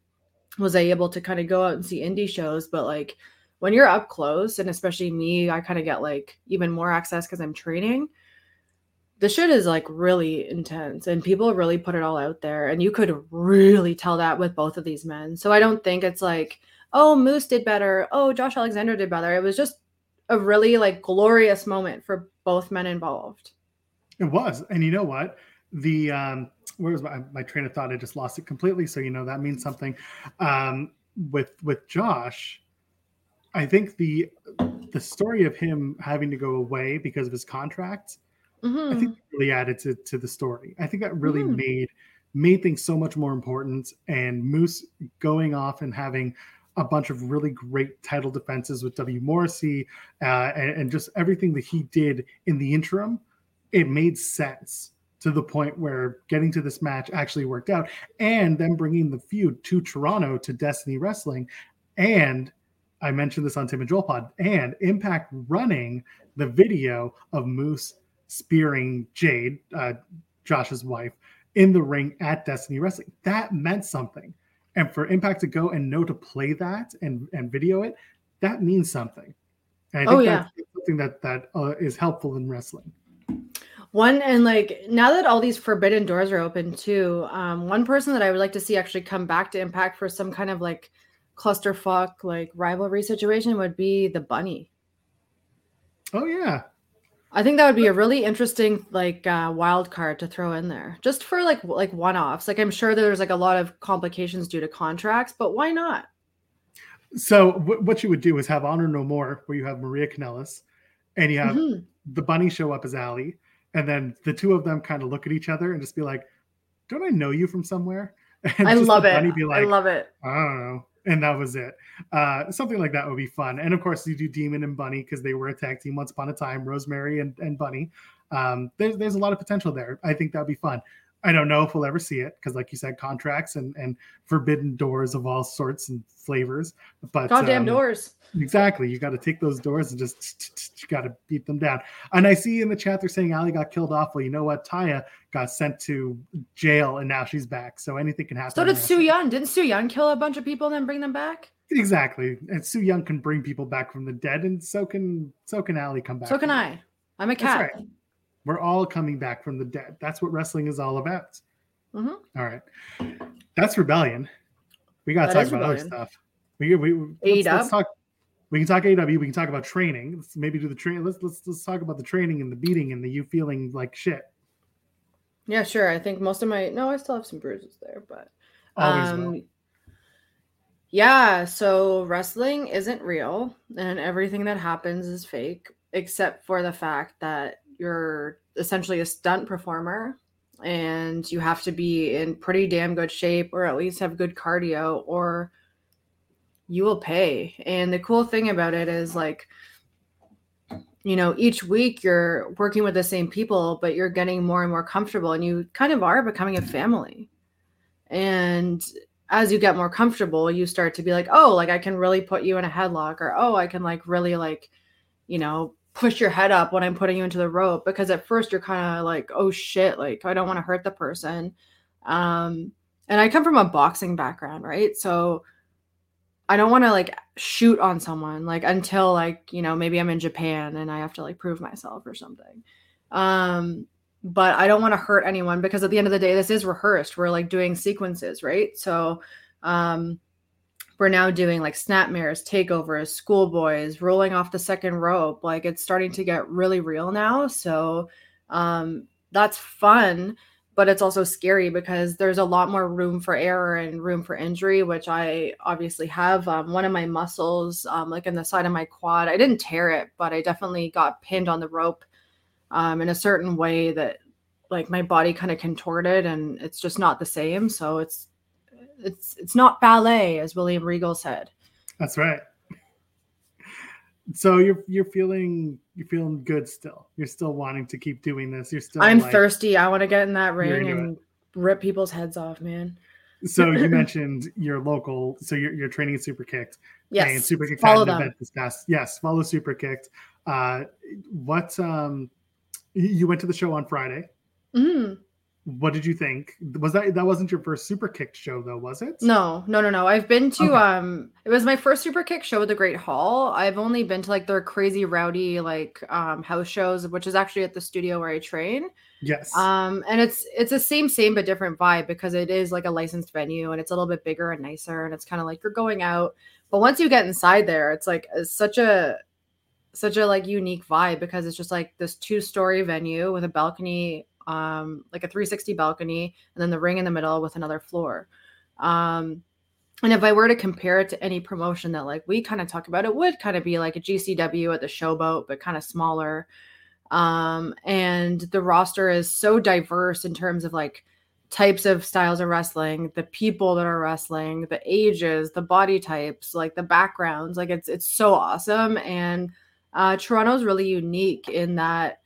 was I able to kind of go out and see indie shows. But like when you're up close, and especially me, I kind of get like even more access because I'm training. The shit is like really intense, and people really put it all out there. And you could really tell that with both of these men. So I don't think it's like, oh, Moose did better. Oh, Josh Alexander did better. It was just a really like glorious moment for both men involved. It was. And you know what? The um where was my, my train of thought? I just lost it completely. So you know that means something. Um, with with Josh, I think the the story of him having to go away because of his contract, mm-hmm. I think really added to to the story. I think that really mm. made made things so much more important. And Moose going off and having a bunch of really great title defenses with W. Morrissey uh, and, and just everything that he did in the interim, it made sense to the point where getting to this match actually worked out, and then bringing the feud to Toronto to Destiny Wrestling, and I mentioned this on Tim and Joel Pod, and Impact running the video of Moose spearing Jade, uh, Josh's wife, in the ring at Destiny Wrestling. That meant something, and for Impact to go and know to play that and and video it, that means something. And I think oh, yeah. that's something that that uh, is helpful in wrestling. One and like now that all these forbidden doors are open too, um, one person that I would like to see actually come back to Impact for some kind of like clusterfuck like rivalry situation would be the Bunny. Oh yeah, I think that would be a really interesting like uh, wild card to throw in there, just for like like one offs. Like I'm sure there's like a lot of complications due to contracts, but why not? So w- what you would do is have Honor No More, where you have Maria Kanellis, and you have mm-hmm. the Bunny show up as Allie, and then the two of them kind of look at each other and just be like, "Don't I know you from somewhere?" And I love it. Be like, I love it. I don't know. And that was it. Uh, something like that would be fun. And of course, you do Demon and Bunny because they were a tag team once upon a time. Rosemary and, and Bunny. Um, there's there's a lot of potential there. I think that'd be fun. I don't know if we'll ever see it because, like you said, contracts and and forbidden doors of all sorts and flavors. But goddamn um, doors. Exactly. You got to take those doors and just you got to beat them down. And I see in the chat they're saying Allie got killed off. Well, you know what? Taya got sent to jail and now she's back. So anything can happen. So did Su Yung. Didn't Su Yung kill a bunch of people and then bring them back? Exactly. And Su Yung can bring people back from the dead, and so can so can Allie come back. So can I. I'm a cat. Right. We're all coming back from the dead. That's what wrestling is all about. Mm-hmm. All right. That's rebellion. We got to talk about rebellion. other stuff. We, we, let's, let's, talk. We can talk AW. We can talk about training. Let's maybe do the train. Let's let's let's talk about the training and the beating and the you feeling like shit. Yeah, sure. I think most of my no, I still have some bruises there, but um, yeah. So wrestling isn't real, and everything that happens is fake, except for the fact that you're essentially a stunt performer and you have to be in pretty damn good shape or at least have good cardio or you will pay. And the cool thing about it is like you know, each week you're working with the same people, but you're getting more and more comfortable and you kind of are becoming a family. And as you get more comfortable, you start to be like, oh, like I can really put you in a headlock, or oh, I can like really like, you know, push your head up when I'm putting you into the rope. Because at first you're kind of like, oh shit, like I don't want to hurt the person. Um, and I come from a boxing background, right? So I don't want to like shoot on someone like until like, you know, maybe I'm in Japan and I have to like prove myself or something. Um, but I don't want to hurt anyone because at the end of the day, this is rehearsed. We're like doing sequences, right? So um we're now doing like snap mirrors, takeovers, schoolboys, rolling off the second rope. Like it's starting to get really real now. So um that's fun but it's also scary because there's a lot more room for error and room for injury, which I obviously have. Um, one of my muscles, um, like in the side of my quad, I didn't tear it, but I definitely got pinned on the rope um, in a certain way that like my body kind of contorted and it's just not the same. So it's it's it's not ballet, as William Regal said. That's right so you're you're feeling you're feeling good still. You're still wanting to keep doing this. You're still. I'm like, thirsty. I want to get in that ring and it. rip people's heads off, man. So you mentioned your local. So you're you're training at Super Kicked. Yes. And Super Kicked follow had an event this past. Yes, follow Super Kicked. Uh, what um, you went to the show on Friday. Mm what did you think? Was that that wasn't your first super kicked show though, was it? No, no, no, no. I've been to okay. um it was my first super kick show at the Great Hall. I've only been to like their crazy rowdy like um house shows, which is actually at the studio where I train. Yes. Um and it's it's the same same but different vibe because it is like a licensed venue and it's a little bit bigger and nicer and it's kind of like you're going out. But once you get inside there, it's like it's such a such a like unique vibe because it's just like this two story venue with a balcony um, like a 360 balcony, and then the ring in the middle with another floor. Um, and if I were to compare it to any promotion that like we kind of talk about, it would kind of be like a GCW at the Showboat, but kind of smaller. Um, and the roster is so diverse in terms of like types of styles of wrestling, the people that are wrestling, the ages, the body types, like the backgrounds. Like it's it's so awesome. And uh, Toronto's really unique in that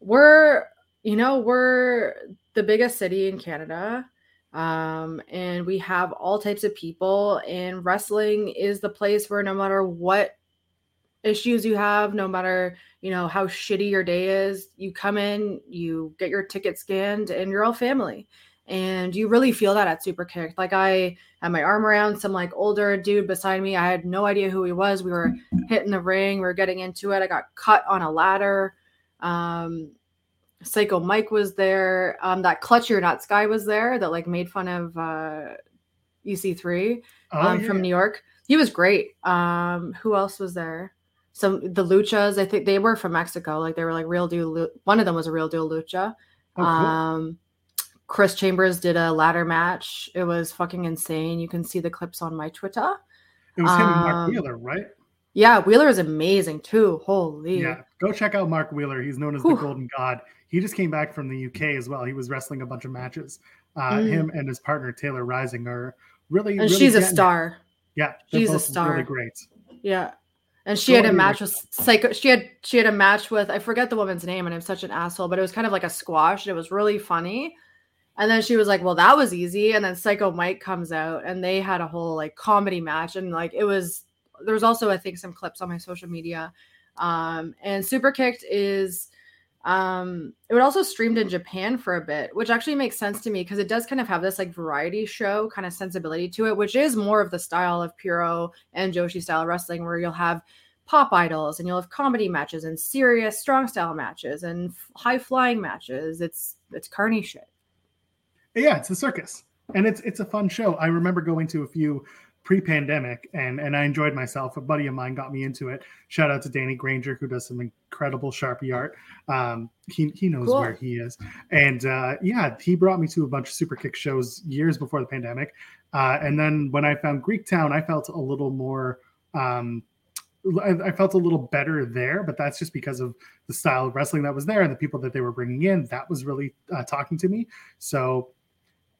we're you know, we're the biggest city in Canada. Um, and we have all types of people, and wrestling is the place where no matter what issues you have, no matter you know how shitty your day is, you come in, you get your ticket scanned, and you're all family. And you really feel that at Super Kick. Like I had my arm around some like older dude beside me. I had no idea who he was. We were hitting the ring, we were getting into it. I got cut on a ladder. Um, Psycho Mike was there. Um, that Clutch Your Nuts guy was there that like made fun of uh, EC3 oh, um, yeah. from New York. He was great. Um, who else was there? Some the Luchas. I think they were from Mexico. Like they were like real deal. One of them was a real deal Lucha. Oh, cool. Um, Chris Chambers did a ladder match. It was fucking insane. You can see the clips on my Twitter. It was him and Mark um, Wheeler, right? Yeah, Wheeler is amazing too. Holy. Yeah, go check out Mark Wheeler. He's known as Whew. the Golden God. He just came back from the UK as well. He was wrestling a bunch of matches. Uh, mm. Him and his partner Taylor Rising are really. And really she's a star. It. Yeah, she's a star. Really great. Yeah, and she had a match with Psycho. She had she had a match with I forget the woman's name, and I'm such an asshole, but it was kind of like a squash. And it was really funny. And then she was like, "Well, that was easy." And then Psycho Mike comes out, and they had a whole like comedy match, and like it was. There's also I think some clips on my social media, um, and Super Kicked is um, it would also streamed in Japan for a bit, which actually makes sense to me because it does kind of have this like variety show kind of sensibility to it, which is more of the style of Puro and Joshi style wrestling, where you'll have pop idols and you'll have comedy matches and serious strong style matches and high flying matches. It's it's carny shit. Yeah, it's a circus, and it's it's a fun show. I remember going to a few pre-pandemic and and I enjoyed myself. A buddy of mine got me into it. Shout out to Danny Granger who does some incredible Sharpie art. Um, he he knows cool. where he is, and uh, yeah, he brought me to a bunch of super kick shows years before the pandemic. Uh, and then when I found Greek Town, I felt a little more um, I, felt a little better there, but that's just because of the style of wrestling that was there and the people that they were bringing in. That was really uh, talking to me. So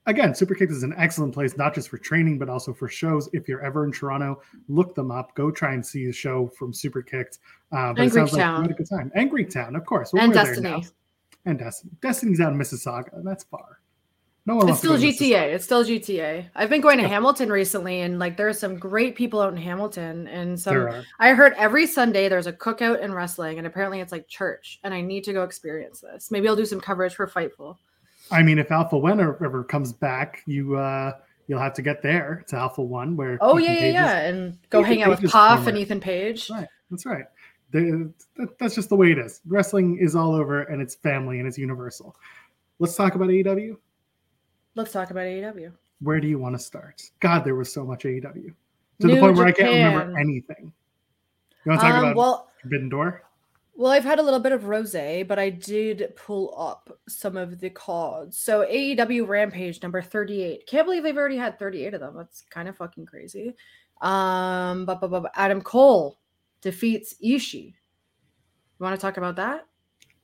again, Superkicked is an excellent place, not just for training, but also for shows. If you're ever in Toronto, look them up. Go try and see the show from Superkicked. Uh, but And it sounds Greektown. like you had a good time. And Greektown, of course. Well, And Destiny. And Destiny. Destiny's out in Mississauga. That's far. No one It's still go to Mississauga. GTA. It's still GTA. I've been going to Yeah. Hamilton recently, and like there are some great people out in Hamilton. And are. I heard every Sunday there's a cookout and wrestling, and apparently it's like church. And I need to go experience this. Maybe I'll do some coverage for Fightful. I mean, if Alpha One ever ever comes back, you uh you'll have to get there to Alpha One where Oh Ethan yeah, yeah, yeah, and go Ethan hang out with Puff and Ethan Page. Right. That's right. The- that- that's just the way it is. Wrestling is all over and it's family and it's universal. Let's talk about AEW. Let's talk about AEW. Where do you want to start? God, there was so much AEW to the New point where I can't remember anything. You want to talk Um, about well, Forbidden Door? Well, I've had a little bit of rosé, but I did pull up some of the cards. So AEW Rampage number 38. Can't believe they've already had 38 of them. That's kind of fucking crazy. Um, but, but, but Adam Cole defeats Ishii. You want to talk about that?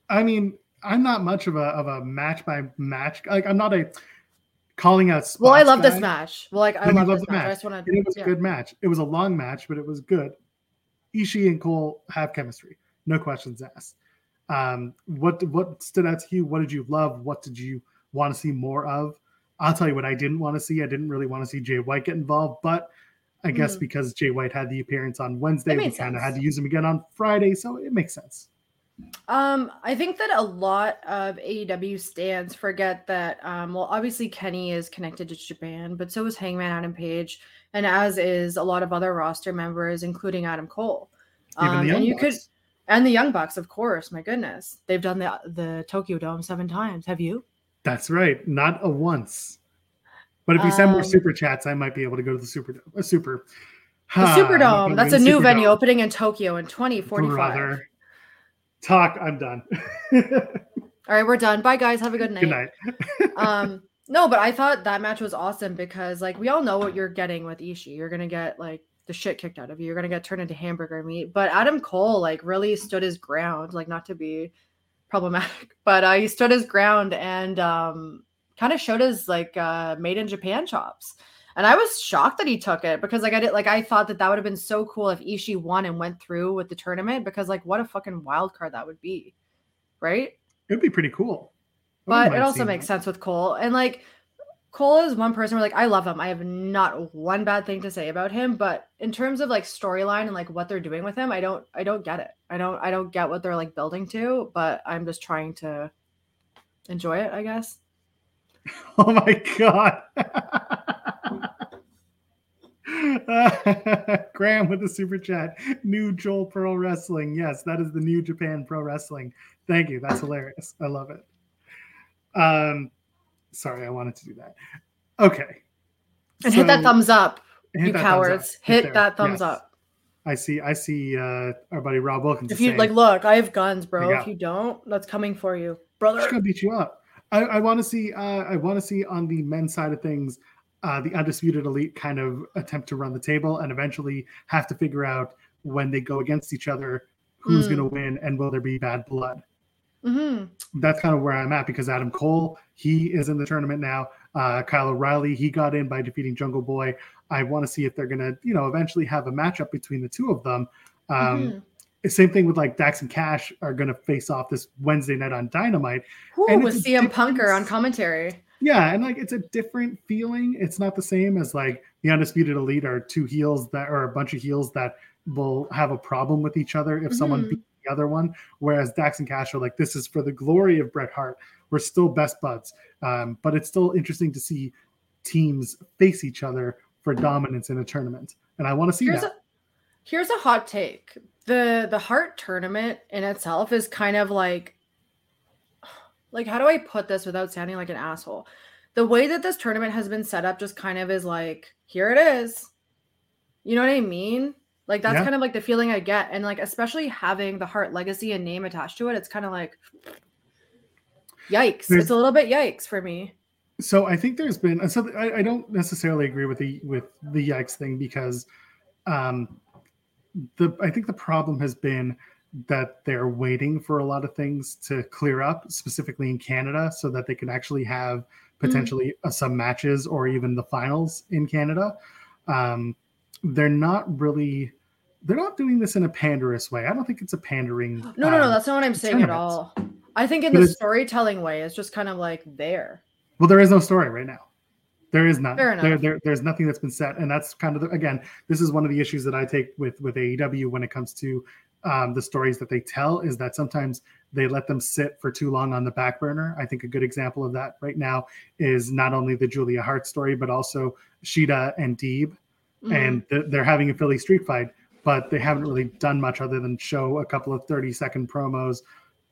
I mean, I'm not much of a of a match by match. Like I'm not a calling out. Well, I love this guy. match. Well, like I love love this the match. I match. just want And it was to. a good match. It was a long match, but it was good. Ishii and Cole have chemistry. No questions asked. Um, what what stood out to you? What did you love? What did you want to see more of? I'll tell you what I didn't want to see. I didn't really want to see Jay White get involved, but I guess Mhm. because Jay White had the appearance on Wednesday, we kind of had to use him again on Friday, so it makes sense. Um, I think that a lot of AEW stands forget that um well obviously Kenny is connected to Japan, but so is Hangman Adam Page, and as is a lot of other roster members, including Adam Cole. Even Um, and you could. And the Young Bucks, of course, my goodness. They've done the the Tokyo Dome seven times. Have you? That's right, not a once. But if you send more Um, super chats, I might be able to go to the super Dome a super. The Ha, Superdome. That's a new Superdome. venue opening in Tokyo in 2045. Brother. Talk. I'm done. All right, we're done. Bye guys. Have a good night. Good night. um no but i thought that match was awesome because like we all know what you're getting with Ishii. you're gonna get like the shit kicked out of you you're gonna get turned into hamburger meat but adam cole like really stood his ground like not to be problematic but uh, he stood his ground and um kind of showed his like uh made in japan chops and i was shocked that he took it because like i did like i thought that that would have been so cool if Ishii won and went through with the tournament because like what a fucking wild card that would be right It'd be pretty cool. I but it also makes that. sense with Cole. And like Cole is one person where like I love him. I have not one bad thing to say about him, but in terms of like storyline and like what they're doing with him, I don't I don't get it. I don't I don't get what they're like building to, but I'm just trying to enjoy it, I guess. Oh my god. Graham with the super chat. New Joel Pearl Wrestling. Yes, that is the new Japan Pro Wrestling. Thank you. That's hilarious. I love it. Um, sorry, I wanted to do that. Okay. And hit that thumbs up, you cowards. Hit Hit that thumbs Yes. up. I see. I see. Uh, our buddy Rob Wilkins. If you saying, like look, I have guns, bro. If you don't, that's coming for you. Brother. Just Brother. gonna beat you up. I, I want to see. Uh, I want to see on the men's side of things, uh, the undisputed elite kind of attempt to run the table and eventually have to figure out when they go against each other who's Mm. going to win and will there be bad blood. Hmm That's kind of where I'm at because Adam Cole he is in the tournament now. Uh, Kyle O'Reilly he got in by defeating Jungle Boy. I want to see if they're going to you know eventually have a matchup between the two of them. Um, Mhm. Same thing with like Dax and Cash are going to face off this Wednesday night on Dynamite. Ooh, and with CM Punker on commentary. Yeah, and like it's a different feeling. It's not the same as like the undisputed elite are two heels that are a bunch of heels that will have a problem with each other if someone Mhm. beats the other one. Whereas Dax and Cash are like, this is for the glory of Bret Hart. We're still best buds, um, but it's still interesting to see teams face each other for dominance in a tournament, and I want to see here's that. a here's a hot take the the Hart tournament in itself is kind of like like how do i put this without sounding like an asshole the way that this tournament has been set up just kind of is like here it is you know what i mean like that's Yeah. kind of like the feeling i get and like especially having the Hart legacy and name attached to it it's kind of like yikes There's- it's a little bit yikes for me so I think there's been so I, I don't necessarily agree with the with the yikes thing because um the I think the problem has been that they're waiting for a lot of things to clear up, specifically in Canada, so that they can actually have potentially mm-hmm. some matches or even the finals in Canada. Um, they're not really they're not doing this in a panderous way. I don't think it's a pandering. No, no, no, um, that's not what I'm saying at all. I think in but the storytelling way, it's just kind of like there. Well, there is no story right now. There is none. There, there, there's nothing that's been set, and that's kind of the, again, this is one of the issues that I take with with AEW when it comes to um, the stories that they tell is that sometimes they let them sit for too long on the back burner. I think a good example of that right now is not only the Julia Hart story, but also Shida and Deeb, mm-hmm. and they're having a Philly street fight, but they haven't really done much other than show a couple of 30 second promos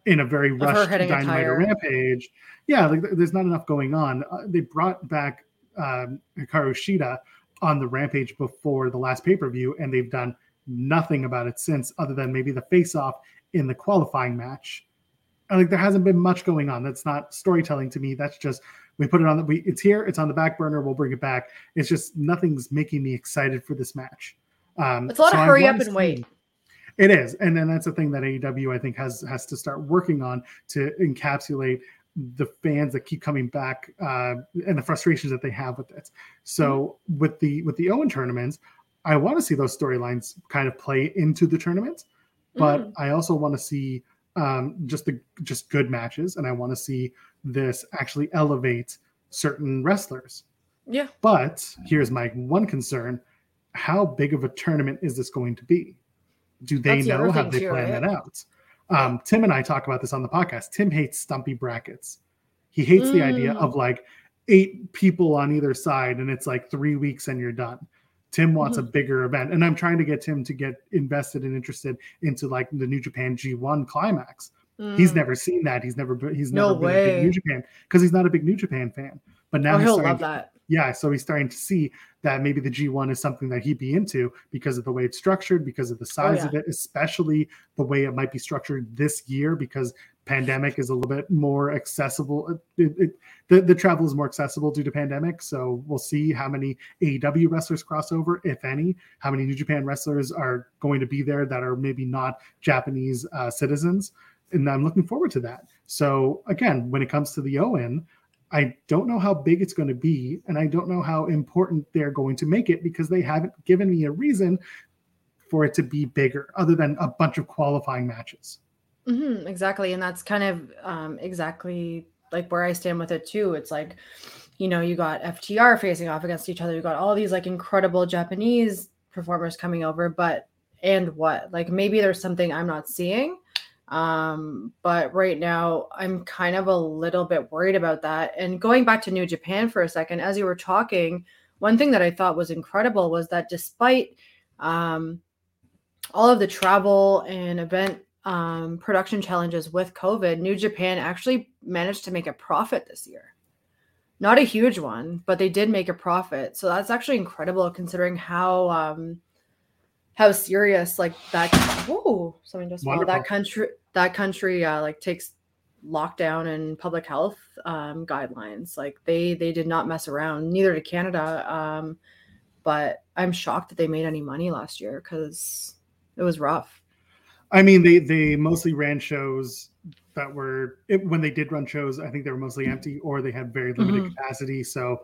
in a very rushed Dynamite Rampage. Yeah, like, there's not enough going on. Uh, they brought back um, Hikaru Shida on the Rampage before the last pay per view, and they've done nothing about it since, other than maybe the face off in the qualifying match. Like there hasn't been much going on. That's not storytelling to me. That's just we put it on the we it's here, it's on the back burner, we'll bring it back. It's just nothing's making me excited for this match. Um it's a lot so of hurry up and wait. It is, and then that's the thing that AEW I think has has to start working on to encapsulate the fans that keep coming back uh, and the frustrations that they have with it. So mm-hmm. with the with the Owen tournaments, I want to see those storylines kind of play into the tournament, but mm. I also want to see um, just the just good matches, and I want to see this actually elevate certain wrestlers. Yeah. But here's my one concern: how big of a tournament is this going to be? Do they That's know? Have they planned right? that out? Um, Tim and I talk about this on the podcast. Tim hates stumpy brackets. He hates mm. the idea of mm. like eight people on either side, and it's like three weeks and you're done. Tim wants mm-hmm. a bigger event, and I'm trying to get Tim to get invested and interested into like the New Japan G1 climax. Mm. He's never seen that. He's never he's no never way. been a big New Japan because he's not a big New Japan fan. But now oh, he'll love that. Yeah, so he's starting to see that maybe the G1 is something that he'd be into because of the way it's structured, because of the oh, size oh, yeah. of it, especially the way it might be structured this year because pandemic is a little bit more accessible. It, it, the, the travel is more accessible due to pandemic. So we'll see how many AEW wrestlers cross over, if any, how many New Japan wrestlers are going to be there that are maybe not Japanese uh, citizens. And I'm looking forward to that. So again, when it comes to the Owen, I don't know how big it's going to be, and I don't know how important they're going to make it because they haven't given me a reason for it to be bigger, other than a bunch of qualifying matches. Mm-hmm, exactly, and that's kind of um, exactly like where I stand with it too. It's like, you know, you got FTR facing off against each other. You got all these like incredible Japanese performers coming over, but and what? Like maybe there's something I'm not seeing. Um, but right now I'm kind of a little bit worried about that. And going back to New Japan for a second, as you were talking, one thing that I thought was incredible was that despite um, all of the travel and event um, production challenges with COVID, New Japan actually managed to make a profit this year. Not a huge one, but they did make a profit. So that's actually incredible considering how um, how serious like that. Whoa, something just. That country, that country, uh, like takes lockdown and public health um, guidelines. Like they they did not mess around. Neither did Canada. Um, but I'm shocked that they made any money last year because it was rough. I mean, they they mostly ran shows that were it, when they did run shows. I think they were mostly empty or they had very limited mm-hmm. capacity. So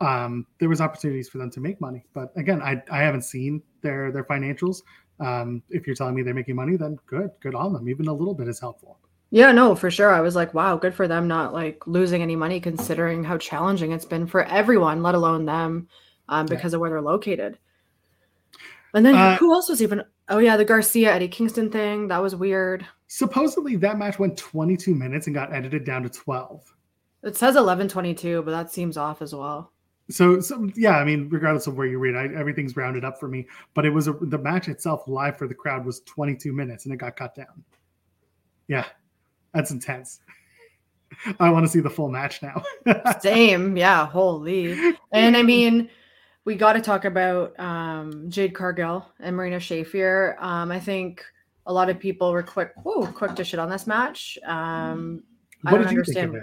um, there was opportunities for them to make money. But again, I I haven't seen their their financials. Um, if you're telling me they're making money, then good, good on them. Even a little bit is helpful. Yeah, no, for sure. I was like, wow, good for them not like losing any money considering how challenging it's been for everyone, let alone them, um, because yeah. of where they're located. And then uh, who else was even Oh yeah, the Garcia Eddie Kingston thing that was weird. Supposedly that match went 22 minutes and got edited down to 12. It says 11:22, but that seems off as well. So, so yeah, I mean, regardless of where you read, I, everything's rounded up for me. But it was a, the match itself live for the crowd was 22 minutes and it got cut down. Yeah, that's intense. I want to see the full match now. Same, yeah, holy. And I mean we got to talk about um, Jade Cargill and Marina Shafir. Um, I think a lot of people were quick, whoa, quick to shit on this match. Um, what I don't understand.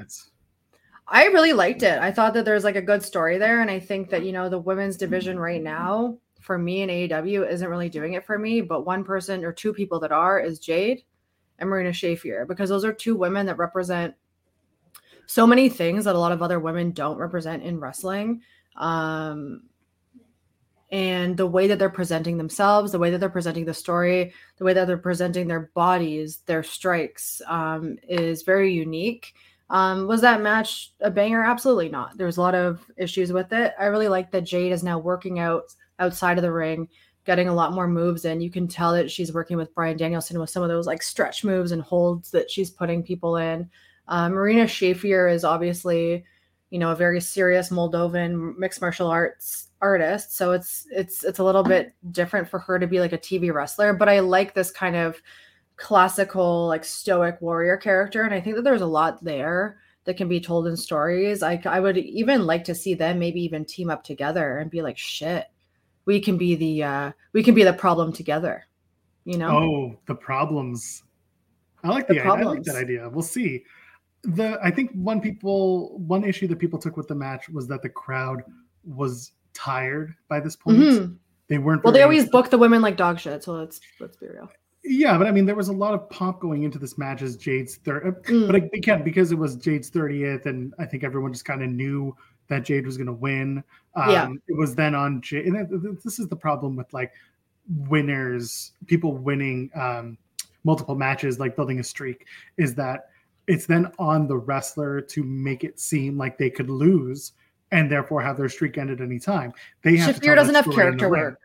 I really liked it. I thought that there's like a good story there, and I think that you know the women's division right now for me in AEW isn't really doing it for me. But one person or two people that are is Jade and Marina Shafir because those are two women that represent so many things that a lot of other women don't represent in wrestling. Um, and the way that they're presenting themselves, the way that they're presenting the story, the way that they're presenting their bodies, their strikes um, is very unique. Um, was that match a banger? Absolutely not. There's a lot of issues with it. I really like that Jade is now working out outside of the ring, getting a lot more moves in. You can tell that she's working with Bryan Danielson with some of those like stretch moves and holds that she's putting people in. Uh, Marina Shafir is obviously, you know, a very serious Moldovan mixed martial arts artist, so it's it's it's a little bit different for her to be like a TV wrestler. But I like this kind of classical, like stoic warrior character, and I think that there's a lot there that can be told in stories. I I would even like to see them maybe even team up together and be like, shit, we can be the uh we can be the problem together. You know? Oh, the problems. I like the, the I like that idea. We'll see the I think one people one issue that people took with the match was that the crowd was tired by this point. Mm-hmm. They weren't. Well, they always book the women like dog shit. So let's let's be real. Yeah, but I mean, there was a lot of pomp going into this match as Jade's third. Uh, mm. But again, because it was Jade's thirtieth, and I think everyone just kind of knew that Jade was going to win. Um, yeah. It was then on Jade. And this is the problem with like winners, people winning um, multiple matches, like building a streak, is that it's then on the wrestler to make it seem like they could lose and therefore have their streak end at any time. They have Shafir doesn't have character work.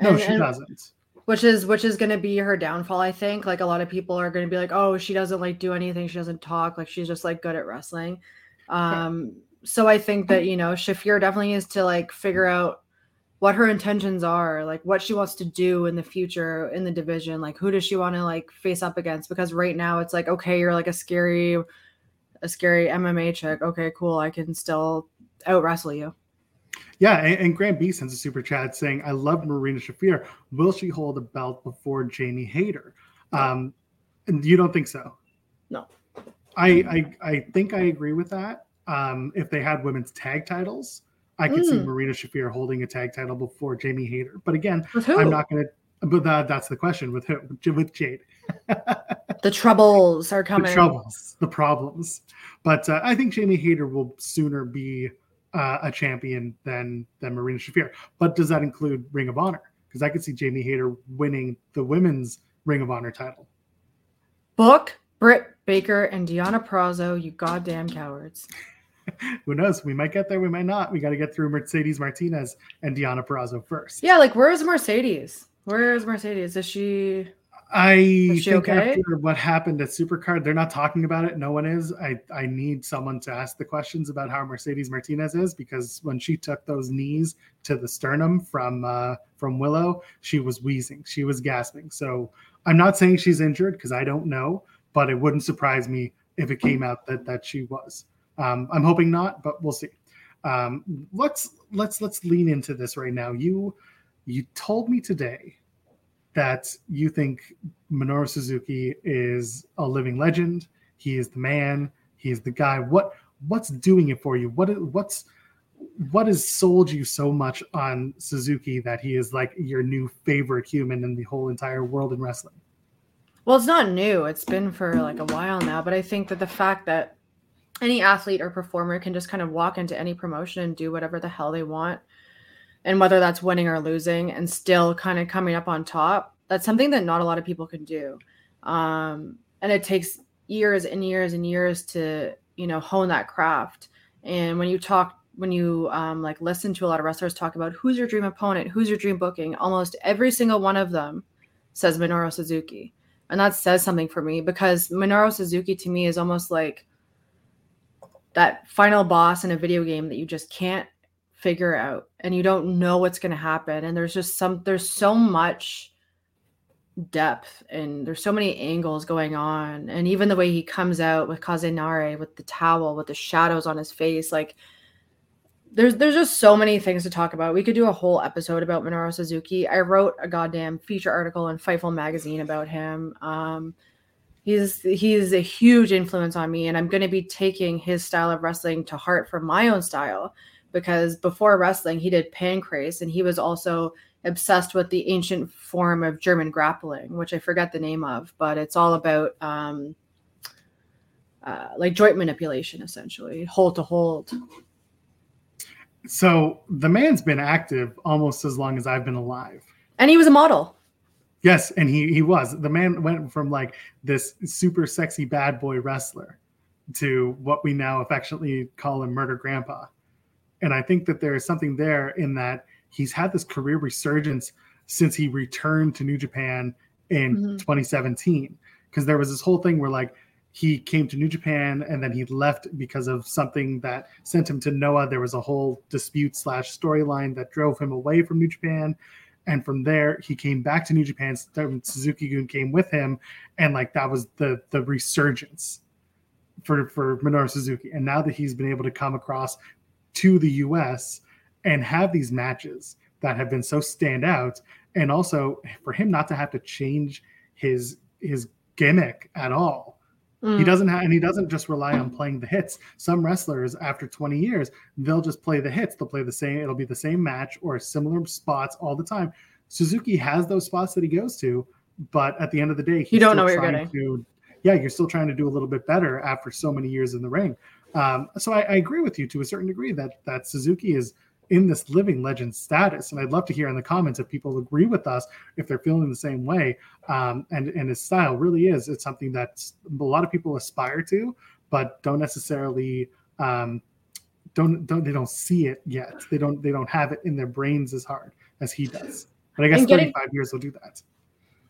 No, and, she and, doesn't. Which is which is going to be her downfall. I think. Like a lot of people are going to be like, "Oh, she doesn't like do anything. She doesn't talk. Like she's just like good at wrestling." Um, so I think that you know Shafir definitely needs to like figure out what her intentions are, like what she wants to do in the future in the division. Like who does she want to like face up against? Because right now it's like, okay, you're like a scary, a scary MMA chick. Okay, cool. I can still out wrestle you. Yeah, and, and Grant B sends a super chat saying, "I love Marina Shafir. Will she hold a belt before Jamie Hayter?" Um, and you don't think so? No. I I, I think I agree with that. Um, if they had women's tag titles, I could mm. see Marina Shafir holding a tag title before Jamie Hayter. But again, I'm not going to. But that, that's the question with who? With Jade. the troubles are coming. The troubles, the problems. But uh, I think Jamie Hayter will sooner be uh, a champion than than Marina Shafir. But does that include Ring of Honor? Because I could see Jamie Hayter winning the women's Ring of Honor title. Book Britt Baker and Deonna Purrazzo, you goddamn cowards. who knows? We might get there. We might not. We got to get through Mercedes Martinez and Deonna Purrazzo first. Yeah, like where's Mercedes? Where is Mercedes? Is she? I think okay? after what happened at Supercard, they're not talking about it. No one is. I I need someone to ask the questions about how Mercedes Martinez is because when she took those knees to the sternum from uh, from Willow, she was wheezing. She was gasping. So I'm not saying she's injured because I don't know, but it wouldn't surprise me if it came out that that she was. Um, I'm hoping not, but we'll see. Um, let's let's let's lean into this right now. You you told me today that you think Minoru Suzuki is a living legend. He is the man. He is the guy. What what's doing it for you? What what's what has sold you so much on Suzuki that he is like your new favorite human in the whole entire world in wrestling? Well, it's not new. It's been for like a while now, but I think that the fact that any athlete or performer can just kind of walk into any promotion and do whatever the hell they want and whether that's winning or losing and still kind of coming up on top that's something that not a lot of people can do. Um, and it takes years and years and years to you know hone that craft. And when you talk when you um, like listen to a lot of wrestlers talk about who's your dream opponent who's your dream booking almost every single one of them says minoru suzuki. And that says something for me because minoru suzuki to me is almost like that final boss in a video game that you just can't figure out and you don't know what's going to happen and there's just some there's so much depth and there's so many angles going on and even the way he comes out with Kaze ni Nare with the towel with the shadows on his face like there's there's just so many things to talk about. We could do a whole episode about Minoru Suzuki. I wrote a goddamn feature article in Fightful magazine about him. Um, he's he's a huge influence on me and i'm going to be taking his style of wrestling to heart for my own style because before wrestling he did pancrase and he was also obsessed with the ancient form of German grappling, which I forget the name of, but it's all about um, uh, like joint manipulation, essentially, hold to hold. So the man's been active almost as long as I've been alive. And he was a model. Yes, and he he was. The man went from like this super sexy bad boy wrestler to what we now affectionately call him murder grandpa. And I think that there is something there in that he's had this career resurgence since he returned to New Japan in mm-hmm. 2017 because there was this whole thing where like he came to New Japan and then he left because of something that sent him to Noah. There was a whole dispute slash storyline that drove him away from New Japan. And from there, he came back to New Japan. Suzuki-gun came with him, and like that was the the resurgence for for Minoru Suzuki. And now that he's been able to come across to the U.S. and have these matches that have been so stand out, and also for him not to have to change his his gimmick at all Mm. He doesn't have, and he doesn't just rely on playing the hits. Some wrestlers, after 20 years, they'll just play the hits. They'll play the same. It'll be the same match or similar spots all the time. Suzuki has those spots that he goes to, but at the end of the day, you don't know what you're getting. To, yeah, you're still trying to do a little bit better after so many years in the ring. Um, so I, I agree with you to a certain degree that that Suzuki is in this living legend status. And I'd love to hear in the comments if people agree with us, if they're feeling the same way. Um, and, and his style really is, it's something that a lot of people aspire to, but don't necessarily, um, don't, don't, they don't see it yet. They don't, they don't have it in their brains as hard as he does. But I guess getting, 35 years will do that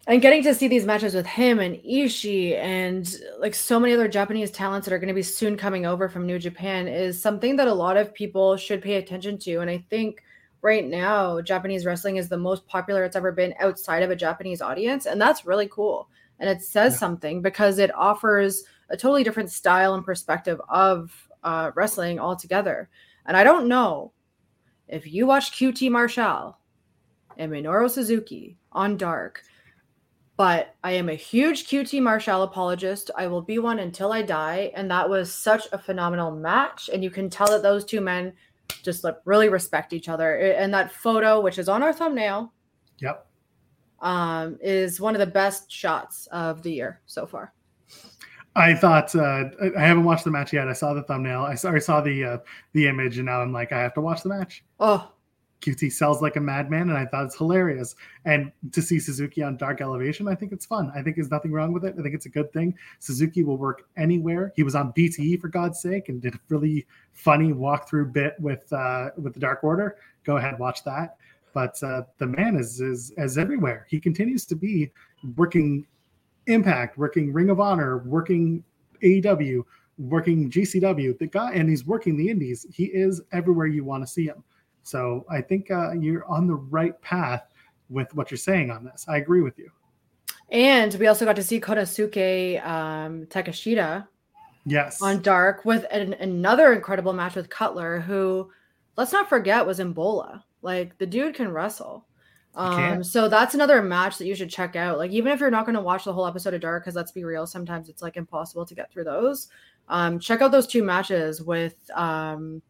and getting to see these matches with him and Ishii and like so many other Japanese talents that are going to be soon coming over from New Japan is something that a lot of people should pay attention to. And I think right now, Japanese wrestling is the most popular it's ever been outside of a Japanese audience. And that's really cool. And it says yeah. something because it offers a totally different style and perspective of uh, wrestling altogether. And I don't know if you watch QT Marshall and Minoru Suzuki on Dark but I am a huge QT Marshall apologist. I will be one until I die. And that was such a phenomenal match. And you can tell that those two men just like really respect each other. And that photo, which is on our thumbnail, yep, um, is one of the best shots of the year so far. I thought uh, I haven't watched the match yet. I saw the thumbnail. I saw, I saw the uh, the image, and now I'm like, I have to watch the match. Oh, QT sells like a madman, and I thought it's hilarious. And to see Suzuki on Dark Elevation, I think it's fun. I think there's nothing wrong with it. I think it's a good thing. Suzuki will work anywhere. He was on BTE for God's sake and did a really funny walkthrough bit with uh, with the Dark Order. Go ahead, watch that. But uh, the man is is as everywhere. He continues to be working Impact, working Ring of Honor, working AEW, working GCW. The guy, and he's working the Indies. He is everywhere you want to see him. So I think uh, you're on the right path with what you're saying on this. I agree with you. And we also got to see Konosuke um, Takeshita. Yes. On Dark with an, another incredible match with Cutler, who, let's not forget, was in Bola. Like the dude can wrestle. Um, so that's another match that you should check out. Like, even if you're not going to watch the whole episode of Dark, because let's be real, sometimes it's like impossible to get through those. Um, check out those two matches with um,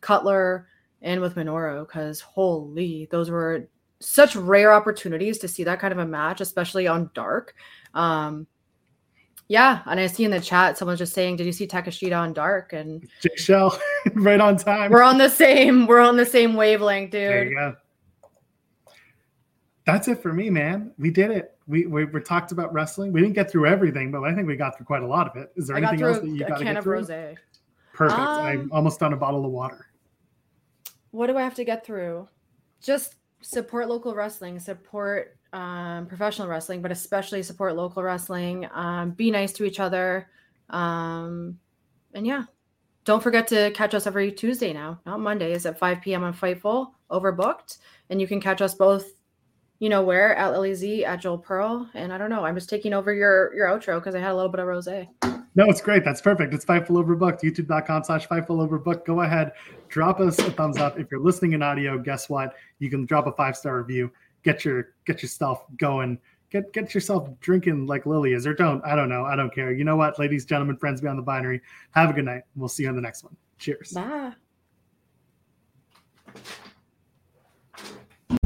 Cutler and with Minoru because holy, those were such rare opportunities to see that kind of a match, especially on dark. Um, yeah, and I see in the chat someone's just saying, "Did you see Takeshita on Dark?" And Jay Shell, right on time. We're on the same. We're on the same wavelength, dude. There you go. That's it for me, man. We did it. We, we we talked about wrestling. We didn't get through everything, but I think we got through quite a lot of it. Is there I anything else that you got to get through? Rosé. Perfect. Um, I'm almost done a bottle of water what do I have to get through? Just support local wrestling, support um, professional wrestling, but especially support local wrestling. Um, be nice to each other. Um, and yeah, don't forget to catch us every Tuesday now, not Mondays at 5 p.m. on Fightful, overbooked. And you can catch us both, you know, where at Lillie Z, at Joel Pearl. And I don't know, I'm just taking over your your outro because I had a little bit of rose. No, it's great. That's perfect. It's Fightful Overbooked, youtube.com slash Fightful Overbooked. Go ahead, drop us a thumbs up. If you're listening in audio, guess what? You can drop a five-star review. Get your get yourself going. Get get yourself drinking like Lillie is, or don't. I don't know. I don't care. You know what, ladies, gentlemen, friends beyond the binary. Have a good night. We'll see you on the next one. Cheers. Bye.